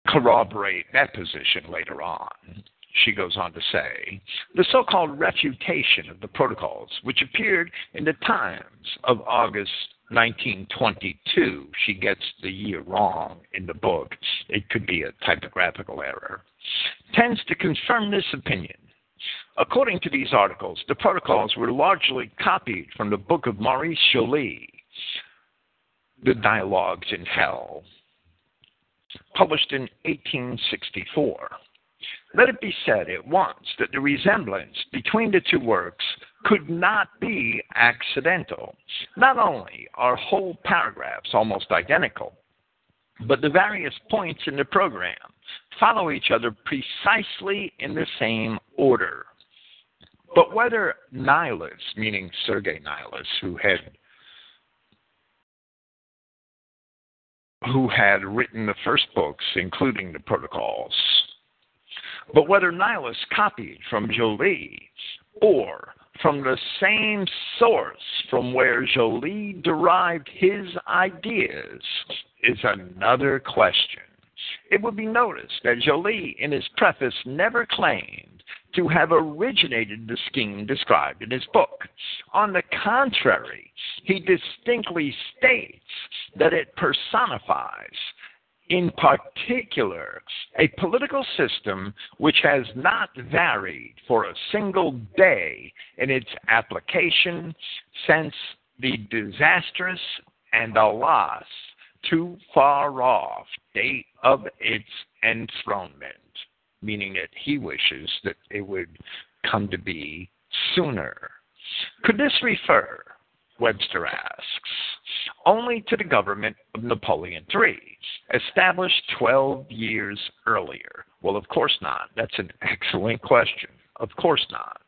corroborate that position later on she goes on to say, the so called refutation of the protocols, which appeared in the Times of August 1922. She gets the year wrong in the book. It could be a typographical error. Tends to confirm this opinion. According to these articles, the protocols were largely copied from the book of Maurice Joly, The Dialogues in Hell, published in 1864. Let it be said at once that the resemblance between the two works could not be accidental. Not only are whole paragraphs almost identical, but the various points in the program follow each other precisely in the same order. But whether Nilus, meaning Sergei Nilus, who had who had written the first books, including the protocols, but whether Nilus copied from Joly or from the same source from where Joly derived his ideas is another question. It would be noticed that Joly, in his preface, never claimed to have originated the scheme described in his book. On the contrary, he distinctly states that it personifies in particular, a political system which has not varied for a single day in its application since the disastrous and alas, too far off date of its enthronement, meaning that he wishes that it would come to be sooner. Could this refer, Webster asks, only to the government of Napoleon III, established 12 years earlier? Well, of course not. That's an excellent question. Of course not.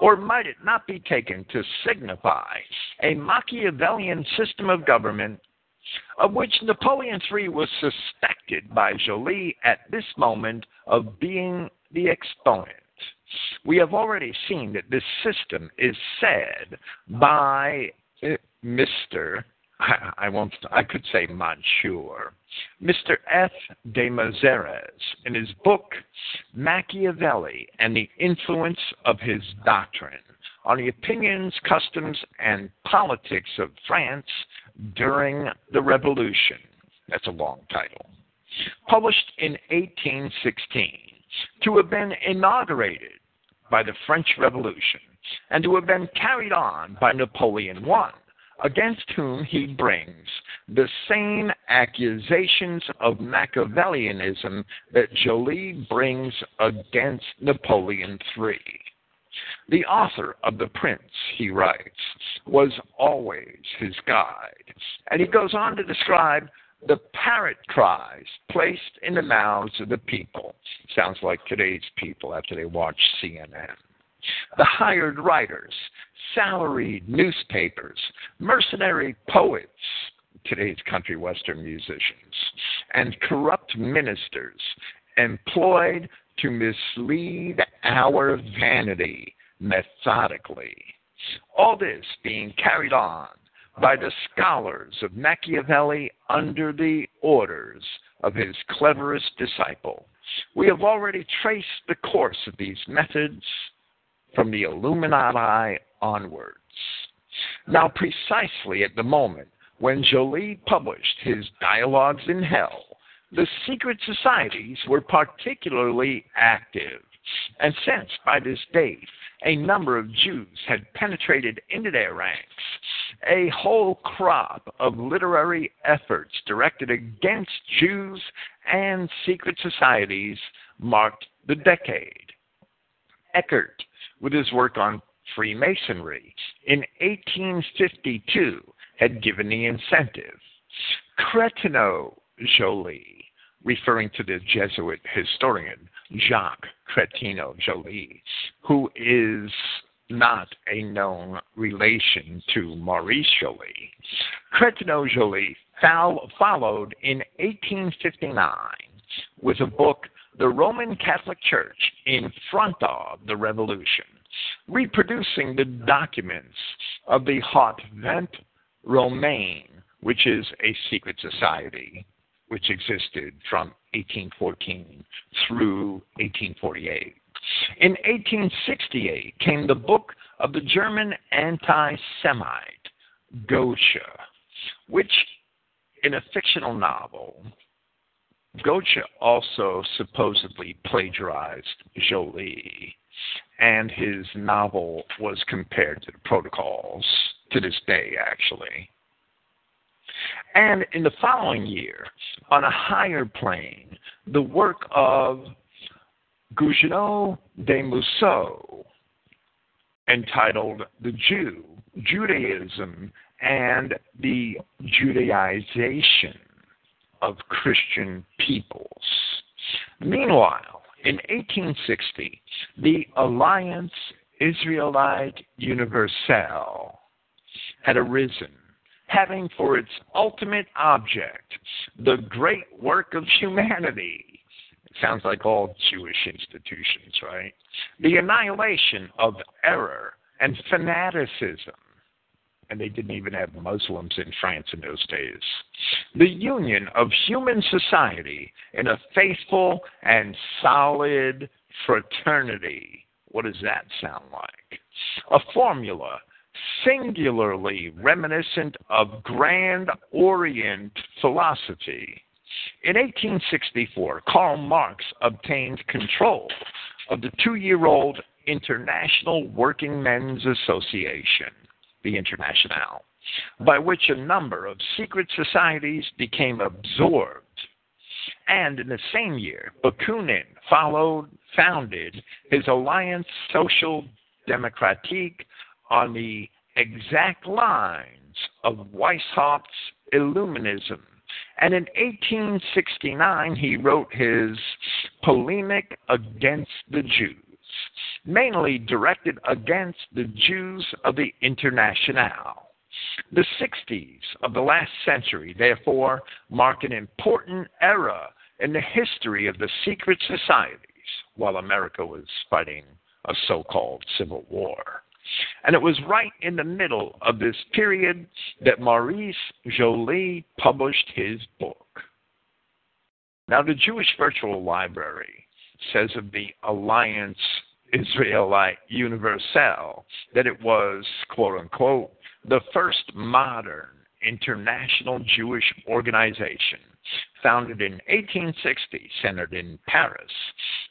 Or might it not be taken to signify a Machiavellian system of government of which Napoleon III was suspected by Joly at this moment of being the exponent? We have already seen that this system is said by uh, Mr. I won't. I could say Monsieur, Mr. F. de Maisonneuve, in his book Machiavelli and the Influence of His Doctrine on the Opinions, Customs, and Politics of France during the Revolution. That's a long title. Published in 1816, to have been inaugurated by the French Revolution and to have been carried on by Napoleon I against whom he brings the same accusations of Machiavellianism that Joly brings against Napoleon III. The author of The Prince, he writes, was always his guide. And he goes on to describe the parrot cries placed in the mouths of the people. Sounds like today's people after they watch CNN the hired writers, salaried newspapers, mercenary poets, today's country western musicians, and corrupt ministers employed to mislead our vanity methodically. All this being carried on by the scholars of Machiavelli under the orders of his cleverest disciple. We have already traced the course of these methods from the Illuminati onwards. Now, precisely at the moment when Joly published his Dialogues in Hell, the secret societies were particularly active. And since by this date a number of Jews had penetrated into their ranks, a whole crop of literary efforts directed against Jews and secret societies marked the decade. Eckert, with his work on Freemasonry in 1852 had given the incentive. Cretineau Joly, referring to the Jesuit historian Jacques Cretineau Joly, who is not a known relation to Maurice Joly. Cretineau Joly followed in 1859 with a book the Roman Catholic Church in front of the revolution, reproducing the documents of the Haute Vente Romaine, which is a secret society which existed from 1814 through 1848. In 1868 came the book of the German anti Semite, Goedsche, which, in a fictional novel, Goedsche also supposedly plagiarized Joly, and his novel was compared to the protocols to this day, actually. And in the following year, on a higher plane, the work of Gougenot de Mousseau, entitled The Jew, Judaism, and the Judaization of Christian peoples. Meanwhile, in 1860, the Alliance Israelite Universelle had arisen, having for its ultimate object the great work of humanity. It sounds like all Jewish institutions, right? The annihilation of error and fanaticism. And they didn't even have Muslims in France in those days. The union of human society in a faithful and solid fraternity. What does that sound like? A formula singularly reminiscent of Grand Orient philosophy. In 1864, Karl Marx obtained control of the two year old International Working Men's Association, the Internationale, by which a number of secret societies became absorbed. And in the same year, Bakunin followed, founded his Alliance Social Democratique on the exact lines of Weishaupt's Illuminism. And in 1869, he wrote his Polemic Against the Jews, mainly directed against the Jews of the Internationale. The 60s of the last century, therefore, mark an important era in the history of the secret societies while America was fighting a so called civil war. And it was right in the middle of this period that Maurice Joly published his book. Now, the Jewish Virtual Library says of the Alliance Israelite Universelle that it was, quote unquote, the first modern international Jewish organization founded in 1860, centered in Paris.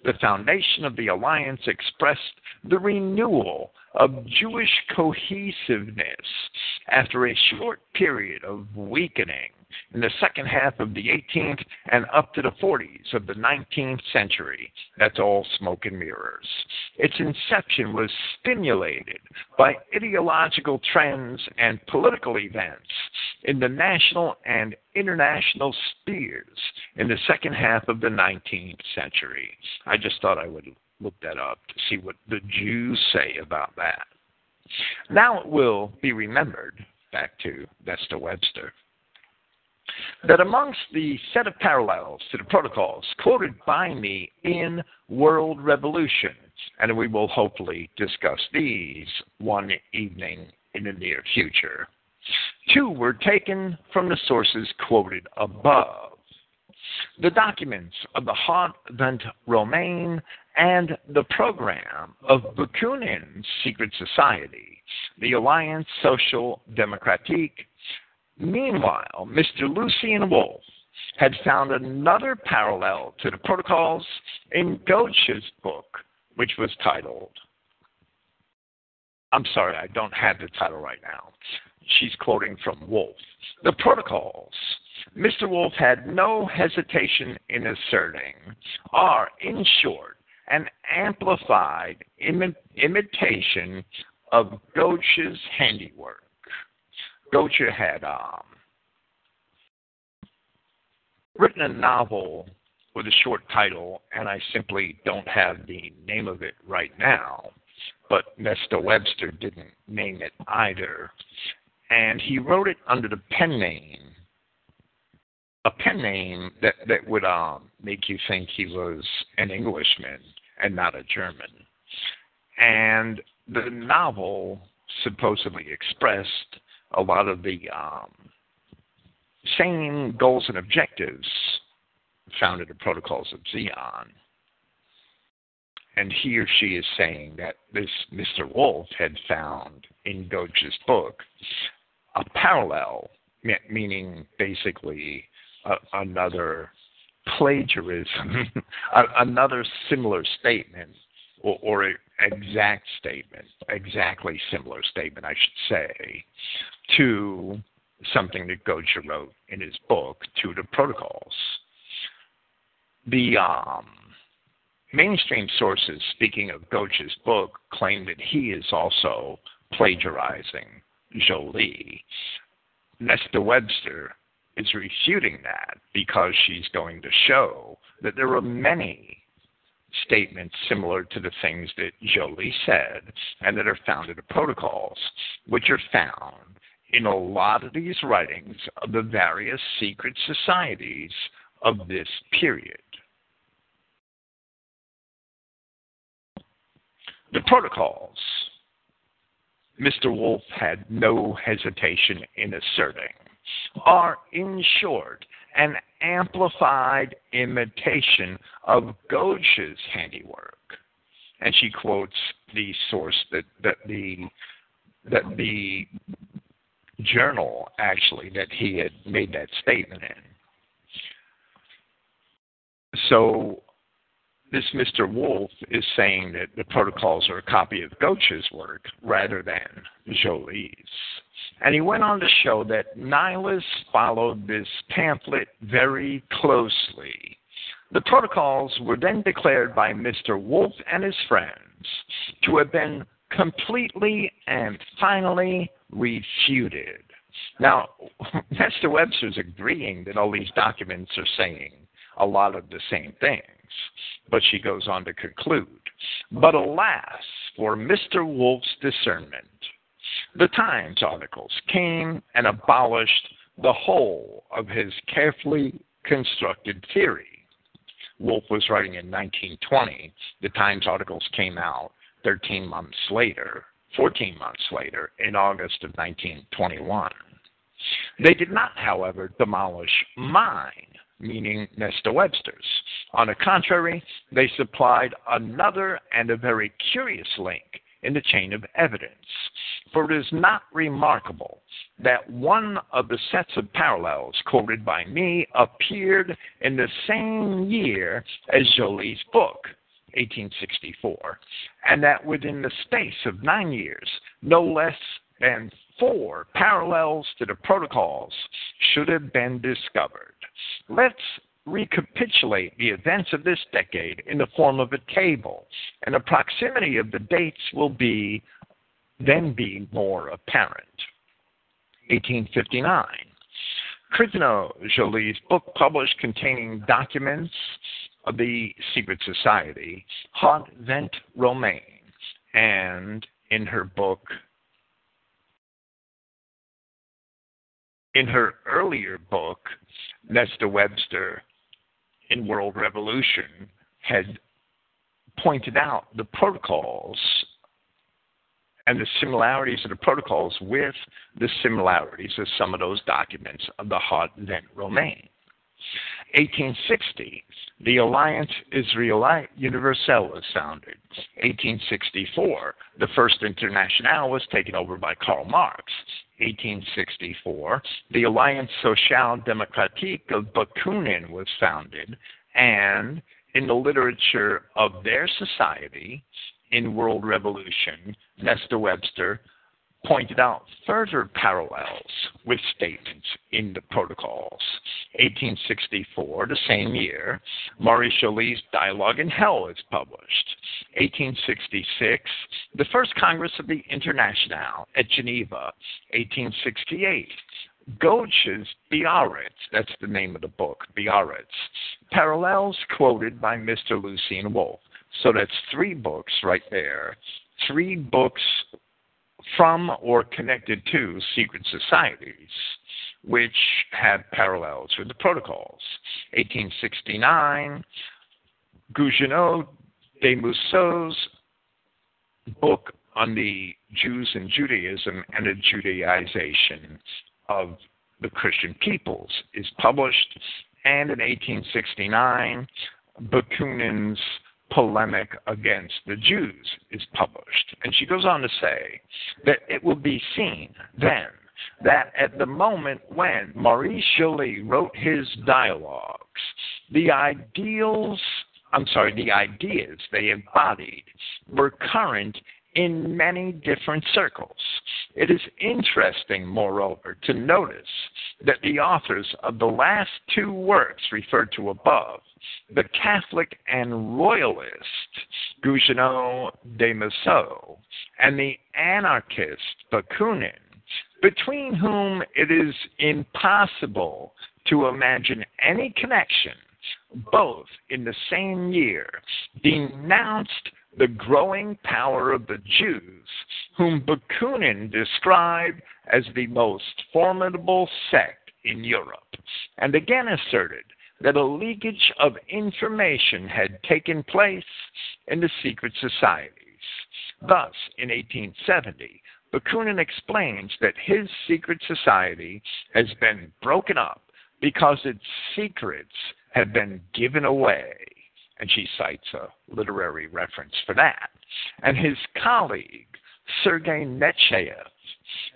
The foundation of the alliance expressed the renewal of Jewish cohesiveness after a short period of weakening in the second half of the 18th and up to the 40s of the 19th century. That's all smoke and mirrors. Its inception was stimulated by ideological trends and political events in the national and international spheres in the second half of the 19th century. I just thought I would look that up to see what the Jews say about that. Now it will be remembered, back to Nesta Webster, that amongst the set of parallels to the protocols quoted by me in World Revolutions, and we will hopefully discuss these one evening in the near future, two were taken from the sources quoted above. The documents of the Haute Vente Romaine and the program of Bakunin's secret society, the Alliance Social Democratique. Meanwhile, Mr. Lucien Wolf had found another parallel to the protocols in Goedsche's book, which was titled, I'm sorry, I don't have the title right now. She's quoting from Wolf. The protocols Mr. Wolf had no hesitation in asserting are, in short, an amplified Im- imitation of Goedsche's handiwork. Goedsche had um, written a novel with a short title, and I simply don't have the name of it right now, but Nesta Webster didn't name it either. And he wrote it under the pen name, a pen name that, that would um, make you think he was an Englishman and not a German. And the novel supposedly expressed a lot of the um, same goals and objectives found in the Protocols of Zion. And he or she is saying that this Mr. Wolf had found in Goedsche's book a parallel, meaning basically another plagiarism, another similar statement or, or exact statement, exactly similar statement, I should say, to something that Goedsche wrote in his book, To the Protocols. The um, mainstream sources, speaking of Goedsche's book, claim that he is also plagiarizing Joly. Nesta Webster is refuting that because she's going to show that there are many statements similar to the things that Joly said and that are found in the protocols, which are found in a lot of these writings of the various secret societies of this period. The protocols Mr. Wolf had no hesitation in asserting, are, in short, an amplified imitation of Goedsche's handiwork. And she quotes the source that, that the that the journal actually that he had made that statement in. So this Mr. Wolf is saying that the protocols are a copy of Goedsche's work rather than Joly's. And he went on to show that Nilus followed this pamphlet very closely. The protocols were then declared by Mr. Wolf and his friends to have been completely and finally refuted. Now, Nesta Webster's agreeing that all these documents are saying a lot of the same things, but she goes on to conclude. But alas for Mr. Wolf's discernment. The Times articles came and abolished the whole of his carefully constructed theory. Wolf was writing in 1920. The Times articles came out 13 months later, 14 months later, in August of 1921. They did not, however, demolish mine, meaning Nesta Webster's. On the contrary, they supplied another and a very curious link in the chain of evidence. For it is not remarkable that one of the sets of parallels quoted by me appeared in the same year as Joly's book, 1864, and that within the space of nine years, no less than four parallels to the protocols should have been discovered. Let's recapitulate the events of this decade in the form of a table, and the proximity of the dates will be then be more apparent. 1859. Cretineau Joly's book published containing documents of the secret society, Haute Vente Romaine, and in her book, in her earlier book, Nesta Webster in World Revolution had pointed out the protocols and the similarities of the protocols with the similarities of some of those documents of the Haute Vente Romaine. 1860, the Alliance Israelite Universelle was founded. 1864, the First Internationale was taken over by Karl Marx. 1864, the Alliance Sociale Democratique of Bakunin was founded, and in the literature of their society, in World Revolution, Nesta Webster pointed out further parallels with statements in the protocols. 1864, the same year, Maurice Joly's Dialogue in Hell is published. 1866, the first Congress of the Internationale at Geneva. 1868, Goedsche's Biarritz, that's the name of the book, Biarritz, parallels quoted by Mr. Lucien Wolf. So that's three books right there. Three books from or connected to secret societies, which had parallels with the protocols. 1869, Gougenot de Mousseau's book on the Jews and Judaism and the Judaization of the Christian peoples is published, and in 1869, Bakunin's polemic against the Jews is published. And she goes on to say that it will be seen then that at the moment when Maurice Joly wrote his dialogues, the ideals, I'm sorry, the ideas they embodied were current in many different circles. It is interesting, moreover, to notice that the authors of the last two works referred to above, the Catholic and Royalist, Gougenot de Mousseau, and the anarchist Bakunin, between whom it is impossible to imagine any connection, both in the same year denounced the growing power of the Jews, whom Bakunin described as the most formidable sect in Europe, and again asserted that a leakage of information had taken place in the secret societies. Thus, in 1870, Bakunin explains that his secret society has been broken up because its secrets have been given away. And she cites a literary reference for that. And his colleague, Sergei Nechayev,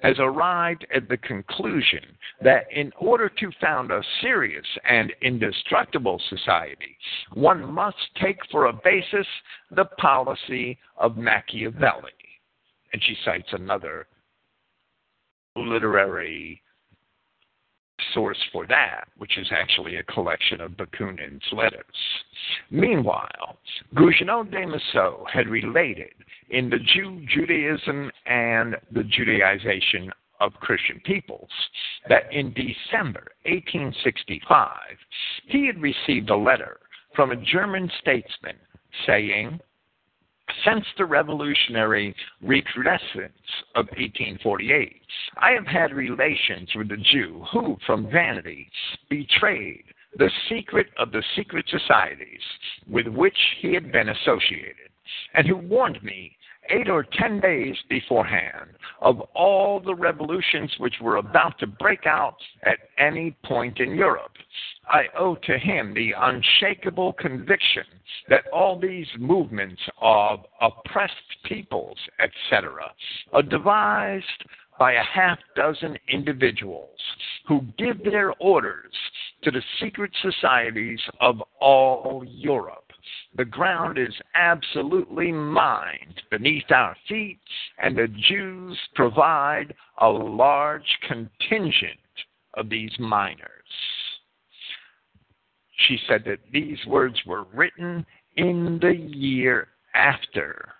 has arrived at the conclusion that in order to found a serious and indestructible society, one must take for a basis the policy of Machiavelli. And she cites another literary source for that, which is actually a collection of Bakunin's letters. Meanwhile, Gougenot de Mousseau had related in the Jew Judaism and the Judaization of Christian peoples that in December 1865 he had received a letter from a German statesman saying, since the revolutionary recrudescence of 1848, I have had relations with a Jew who, from vanity, betrayed the secret of the secret societies with which he had been associated, and who warned me eight or ten days beforehand of all the revolutions which were about to break out at any point in Europe. I owe to him the unshakable conviction that all these movements of oppressed peoples, etc., are devised by a half dozen individuals who give their orders to the secret societies of all Europe. The ground is absolutely mined beneath our feet, and the Jews provide a large contingent of these miners. She said that these words were written in the year after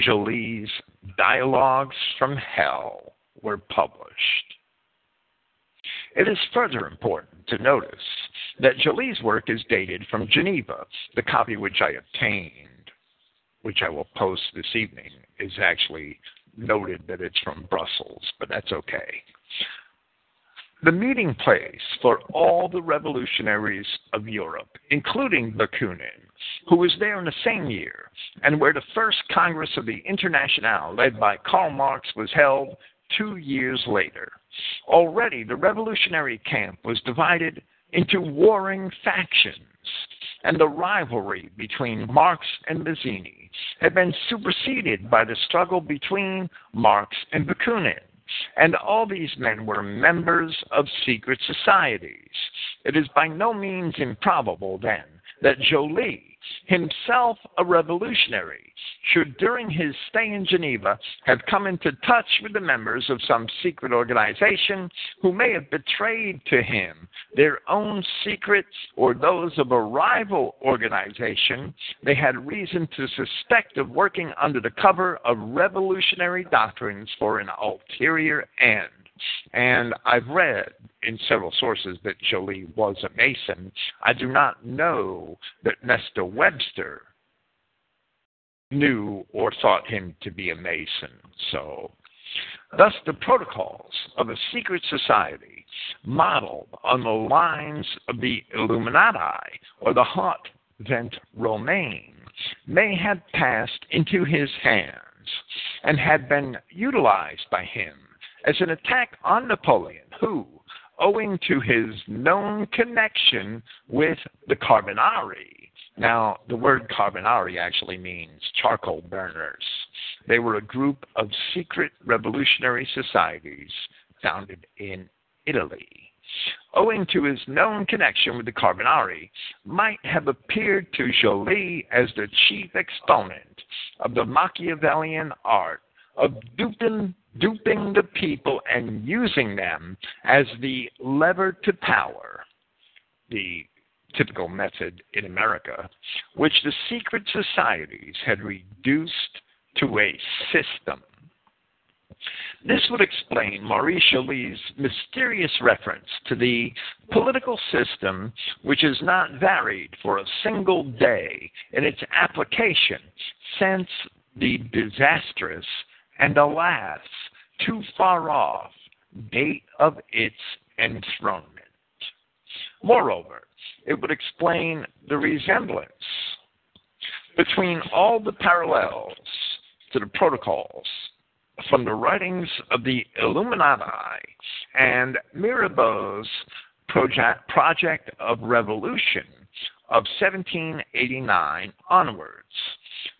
Joly's Dialogues from Hell were published. It is further important to notice that Joly's work is dated from Geneva. The copy which I obtained, which I will post this evening, is actually noted that it's from Brussels, but that's okay. The meeting place for all the revolutionaries of Europe, including Bakunin, who was there in the same year, and where the first Congress of the Internationale, led by Karl Marx, was held two years later. Already the revolutionary camp was divided into warring factions, and the rivalry between Marx and Mazzini had been superseded by the struggle between Marx and Bakunin. And all these men were members of secret societies. It is by no means improbable, then, that Joly himself a revolutionary, should during his stay in Geneva have come into touch with the members of some secret organization who may have betrayed to him their own secrets or those of a rival organization they had reason to suspect of working under the cover of revolutionary doctrines for an ulterior end. And I've read in several sources that Joly was a Mason. I do not know that Nesta Webster knew or thought him to be a Mason. So, thus, the protocols of a secret society modeled on the lines of the Illuminati or the Haute Vente Romaine may have passed into his hands and had been utilized by him as an attack on Napoleon, who, owing to his known connection with the Carbonari, now the word Carbonari actually means charcoal burners, they were a group of secret revolutionary societies founded in Italy. Owing to his known connection with the Carbonari, might have appeared to Joly as the chief exponent of the Machiavellian art of duping, duping the people and using them as the lever to power, the typical method in America, which the secret societies had reduced to a system. This would explain Maurice Joly's mysterious reference to the political system, which has not varied for a single day in its application since the disastrous and alas, too far off date of its enthronement. Moreover, it would explain the resemblance between all the parallels to the protocols from the writings of the Illuminati and Mirabeau's project, project of revolution of 1789 onwards.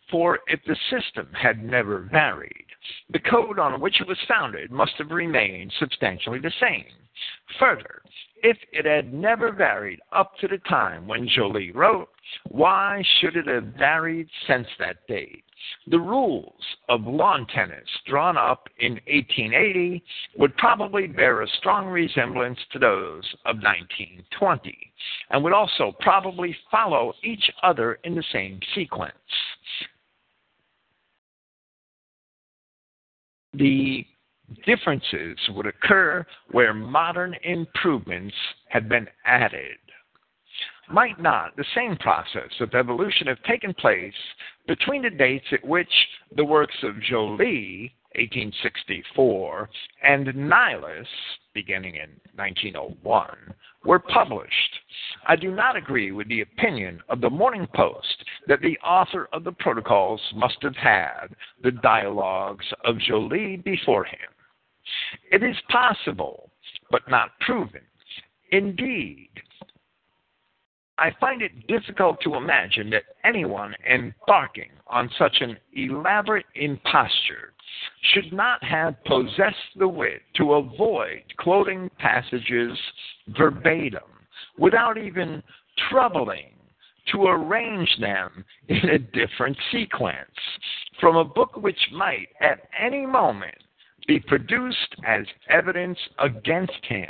For if the system had never varied, the code on which it was founded must have remained substantially the same. Further, if it had never varied up to the time when Joly wrote, why should it have varied since that date? The rules of lawn tennis drawn up in 1880 would probably bear a strong resemblance to those of 1920 and would also probably follow each other in the same sequence. The differences would occur where modern improvements had been added. Might not the same process of evolution have taken place between the dates at which the works of Joly, 1864, and Nilus, beginning in 1901, were published? I do not agree with the opinion of the Morning Post that the author of the protocols must have had the dialogues of Joly before him. It is possible, but not proven. Indeed, I find it difficult to imagine that anyone embarking on such an elaborate imposture should not have possessed the wit to avoid quoting passages verbatim without even troubling to arrange them in a different sequence from a book which might at any moment be produced as evidence against him.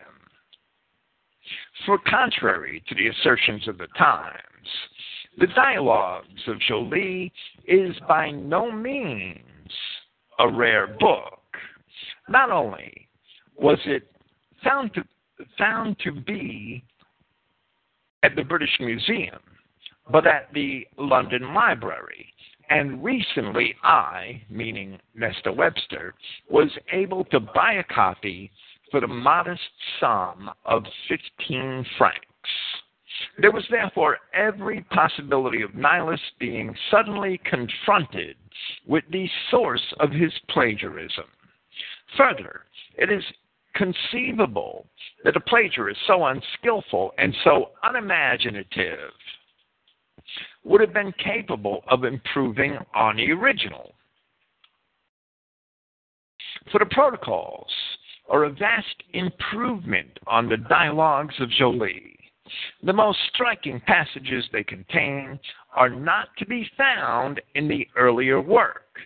For contrary to the assertions of the times, the dialogues of Joly is by no means a rare book. Not only was it found to, found to be at the British Museum, but at the London Library. And recently, I, meaning Nesta Webster, was able to buy a copy for the modest sum of 15 francs. There was therefore every possibility of Nilus being suddenly confronted with the source of his plagiarism. Further, it is conceivable that a plagiarist so unskillful and so unimaginative would have been capable of improving on the original. For the protocols are a vast improvement on the dialogues of Joly. The most striking passages they contain are not to be found in the earlier work,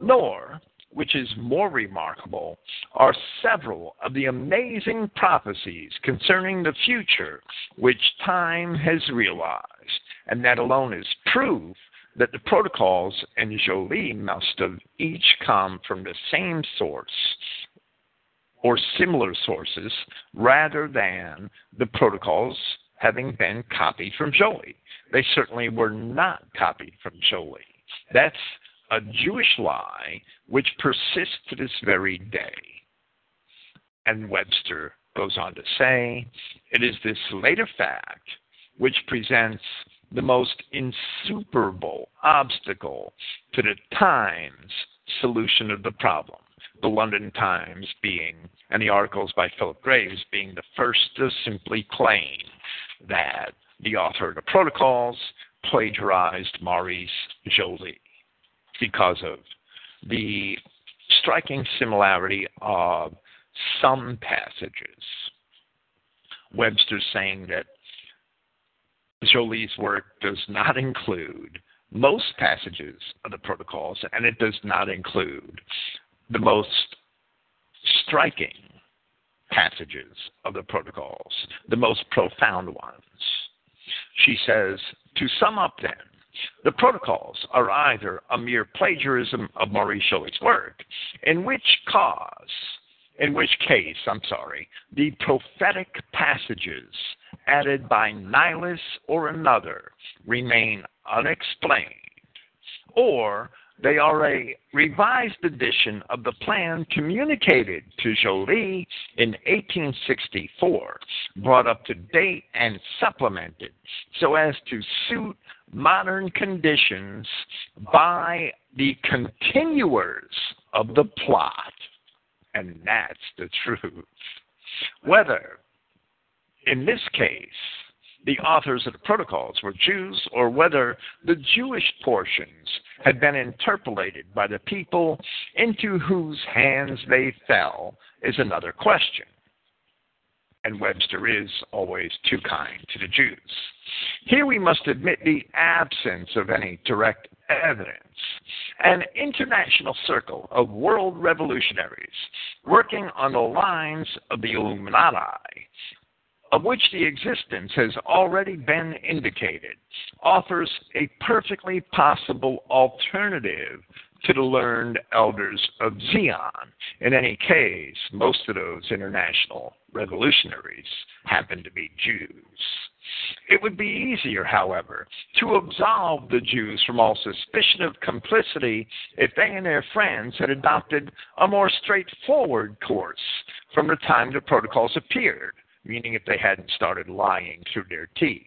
nor, which is more remarkable, are several of the amazing prophecies concerning the future which time has realized, and that alone is proof that the protocols and Joly must have each come from the same source or similar sources rather than the protocols having been copied from Joly. They certainly were not copied from Joly. That's a Jewish lie which persists to this very day. And Webster goes on to say it is this later fact which presents the most insuperable obstacle to the Times solution of the problem the London Times being, and the articles by Philip Graves being the first to simply claim that the author of the protocols plagiarized Maurice Joly because of the striking similarity of some passages. Webster's saying that Joly's work does not include most passages of the protocols, and it does not include the most striking passages of the protocols, the most profound ones. She says, to sum up then, the protocols are either a mere plagiarism of Maurice Joly's work, in which cause, in which case, I'm sorry, the prophetic passages added by Nilus or another remain unexplained, or they are a revised edition of the plan communicated to Joly in 1864, brought up to date and supplemented so as to suit modern conditions by the continuers of the plot. And that's the truth. Whether, in this case, the authors of the protocols were Jews or whether the Jewish portions had been interpolated by the people into whose hands they fell is another question. And Webster is always too kind to the Jews. Here we must admit the absence of any direct evidence. An international circle of world revolutionaries working on the lines of the Illuminati of which the existence has already been indicated, offers a perfectly possible alternative to the learned elders of Zion. In any case, most of those international revolutionaries happen to be Jews. It would be easier, however, to absolve the Jews from all suspicion of complicity if they and their friends had adopted a more straightforward course from the time the protocols appeared meaning if they hadn't started lying through their teeth.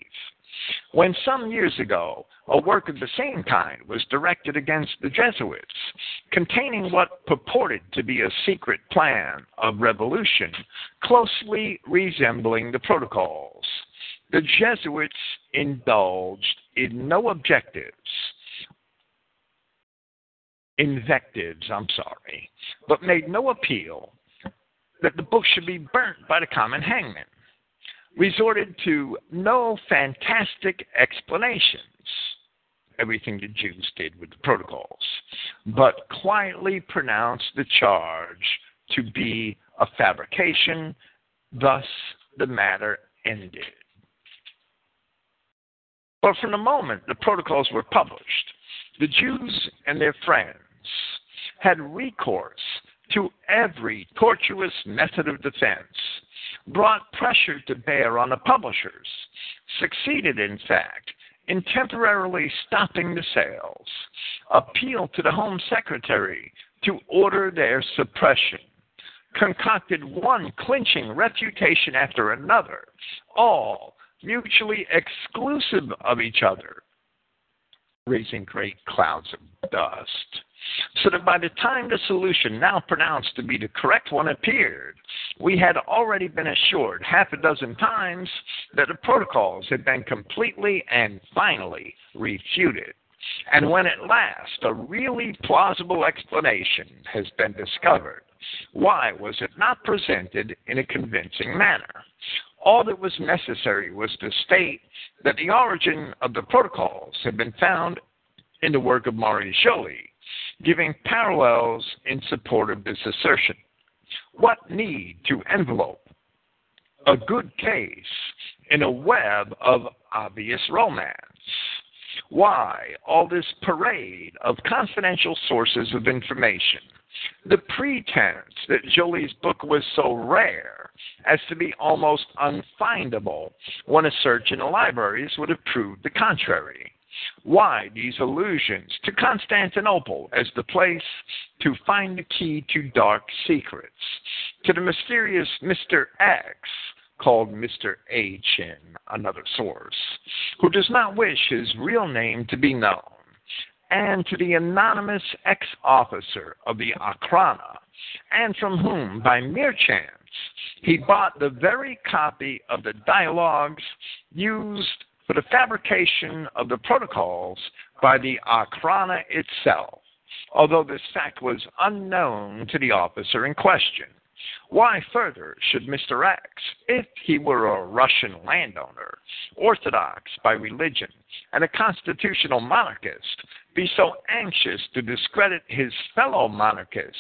When some years ago a work of the same kind was directed against the Jesuits, containing what purported to be a secret plan of revolution closely resembling the protocols, the Jesuits indulged in no objectives, invectives, I'm sorry, but made no appeal that the book should be burnt by the common hangman, resorted to no fantastic explanations, everything the Jews did with the protocols, but quietly pronounced the charge to be a fabrication, thus the matter ended. But from the moment the protocols were published, the Jews and their friends had recourse to every tortuous method of defense, brought pressure to bear on the publishers, succeeded, in fact, in temporarily stopping the sales, appealed to the Home Secretary to order their suppression, concocted one clinching refutation after another, all mutually exclusive of each other, raising great clouds of dust so that by the time the solution, now pronounced to be the correct one, appeared, we had already been assured half a dozen times that the protocols had been completely and finally refuted. And when at last a really plausible explanation has been discovered, why was it not presented in a convincing manner? All that was necessary was to state that the origin of the protocols had been found in the work of Maurice Joly, giving parallels in support of this assertion. What need to envelope a good case in a web of obvious romance? Why all this parade of confidential sources of information? The pretense that Joly's book was so rare as to be almost unfindable when a search in the libraries would have proved the contrary. Why these allusions to Constantinople as the place to find the key to dark secrets, to the mysterious Mr. X, called Mr. H in another source, who does not wish his real name to be known, and to the anonymous ex officer of the Ochrana, and from whom, by mere chance, he bought the very copy of the dialogues used for the fabrication of the protocols by the Ochrana itself, although this fact was unknown to the officer in question. Why, further, should Mr. X, if he were a Russian landowner, orthodox by religion, and a constitutional monarchist, be so anxious to discredit his fellow monarchists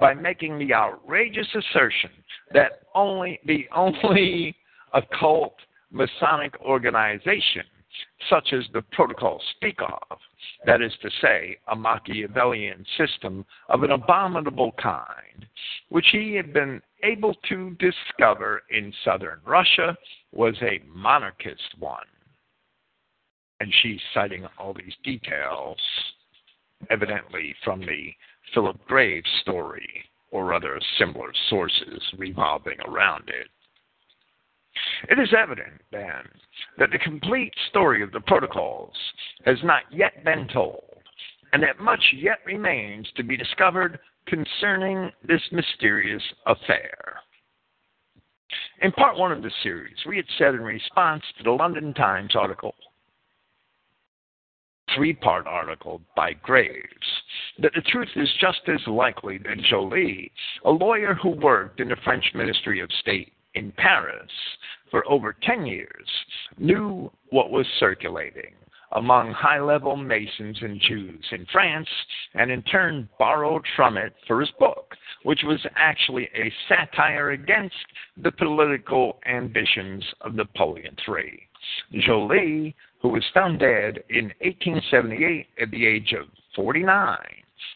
by making the outrageous assertion that only the only occult Masonic organization, such as the protocols speak of, that is to say, a Machiavellian system of an abominable kind, which he had been able to discover in southern Russia, was a monarchist one. And she's citing all these details, evidently from the Philip Graves story or other similar sources revolving around it. It is evident, then, that the complete story of the protocols has not yet been told, and that much yet remains to be discovered concerning this mysterious affair. In part one of the series, we had said in response to the London Times article, three part article by Graves, that the truth is just as likely that Joly, a lawyer who worked in the French Ministry of State in Paris for over 10 years, knew what was circulating among high level Masons and Jews in France, and in turn borrowed from it for his book, which was actually a satire against the political ambitions of Napoleon III. Joly, who was found dead in 1878 at the age of 49,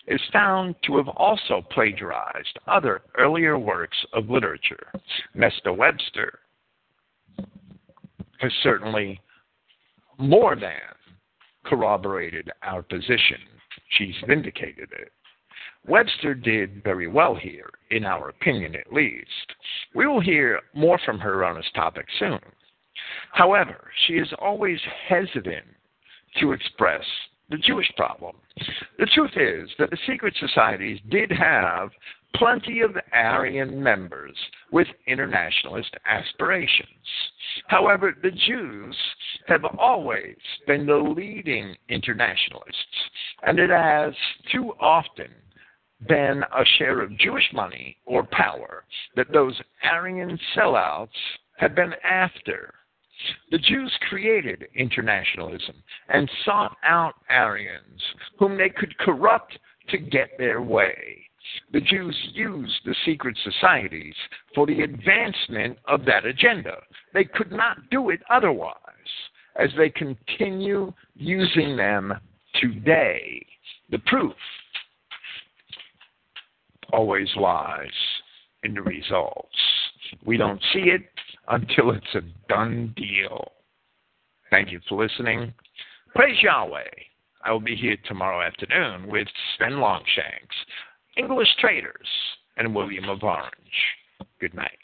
is found to have also plagiarized other earlier works of literature. Nesta Webster has certainly more than corroborated our position. She's vindicated it. Webster did very well here, in our opinion at least. We will hear more from her on this topic soon. However, she is always hesitant to express the Jewish problem. The truth is that the secret societies did have plenty of Aryan members with internationalist aspirations. However, the Jews have always been the leading internationalists, and it has too often been a share of Jewish money or power that those Aryan sellouts have been after. The Jews created internationalism and sought out Aryans whom they could corrupt to get their way the Jews used the secret societies for the advancement of that agenda. They could not do it otherwise, as they continue using them today. The proof always lies in the results. We don't see it until it's a done deal. Thank you for listening. Praise Yahweh. I will be here tomorrow afternoon with Sven Longshanks English Traders, and William of Orange. Good night.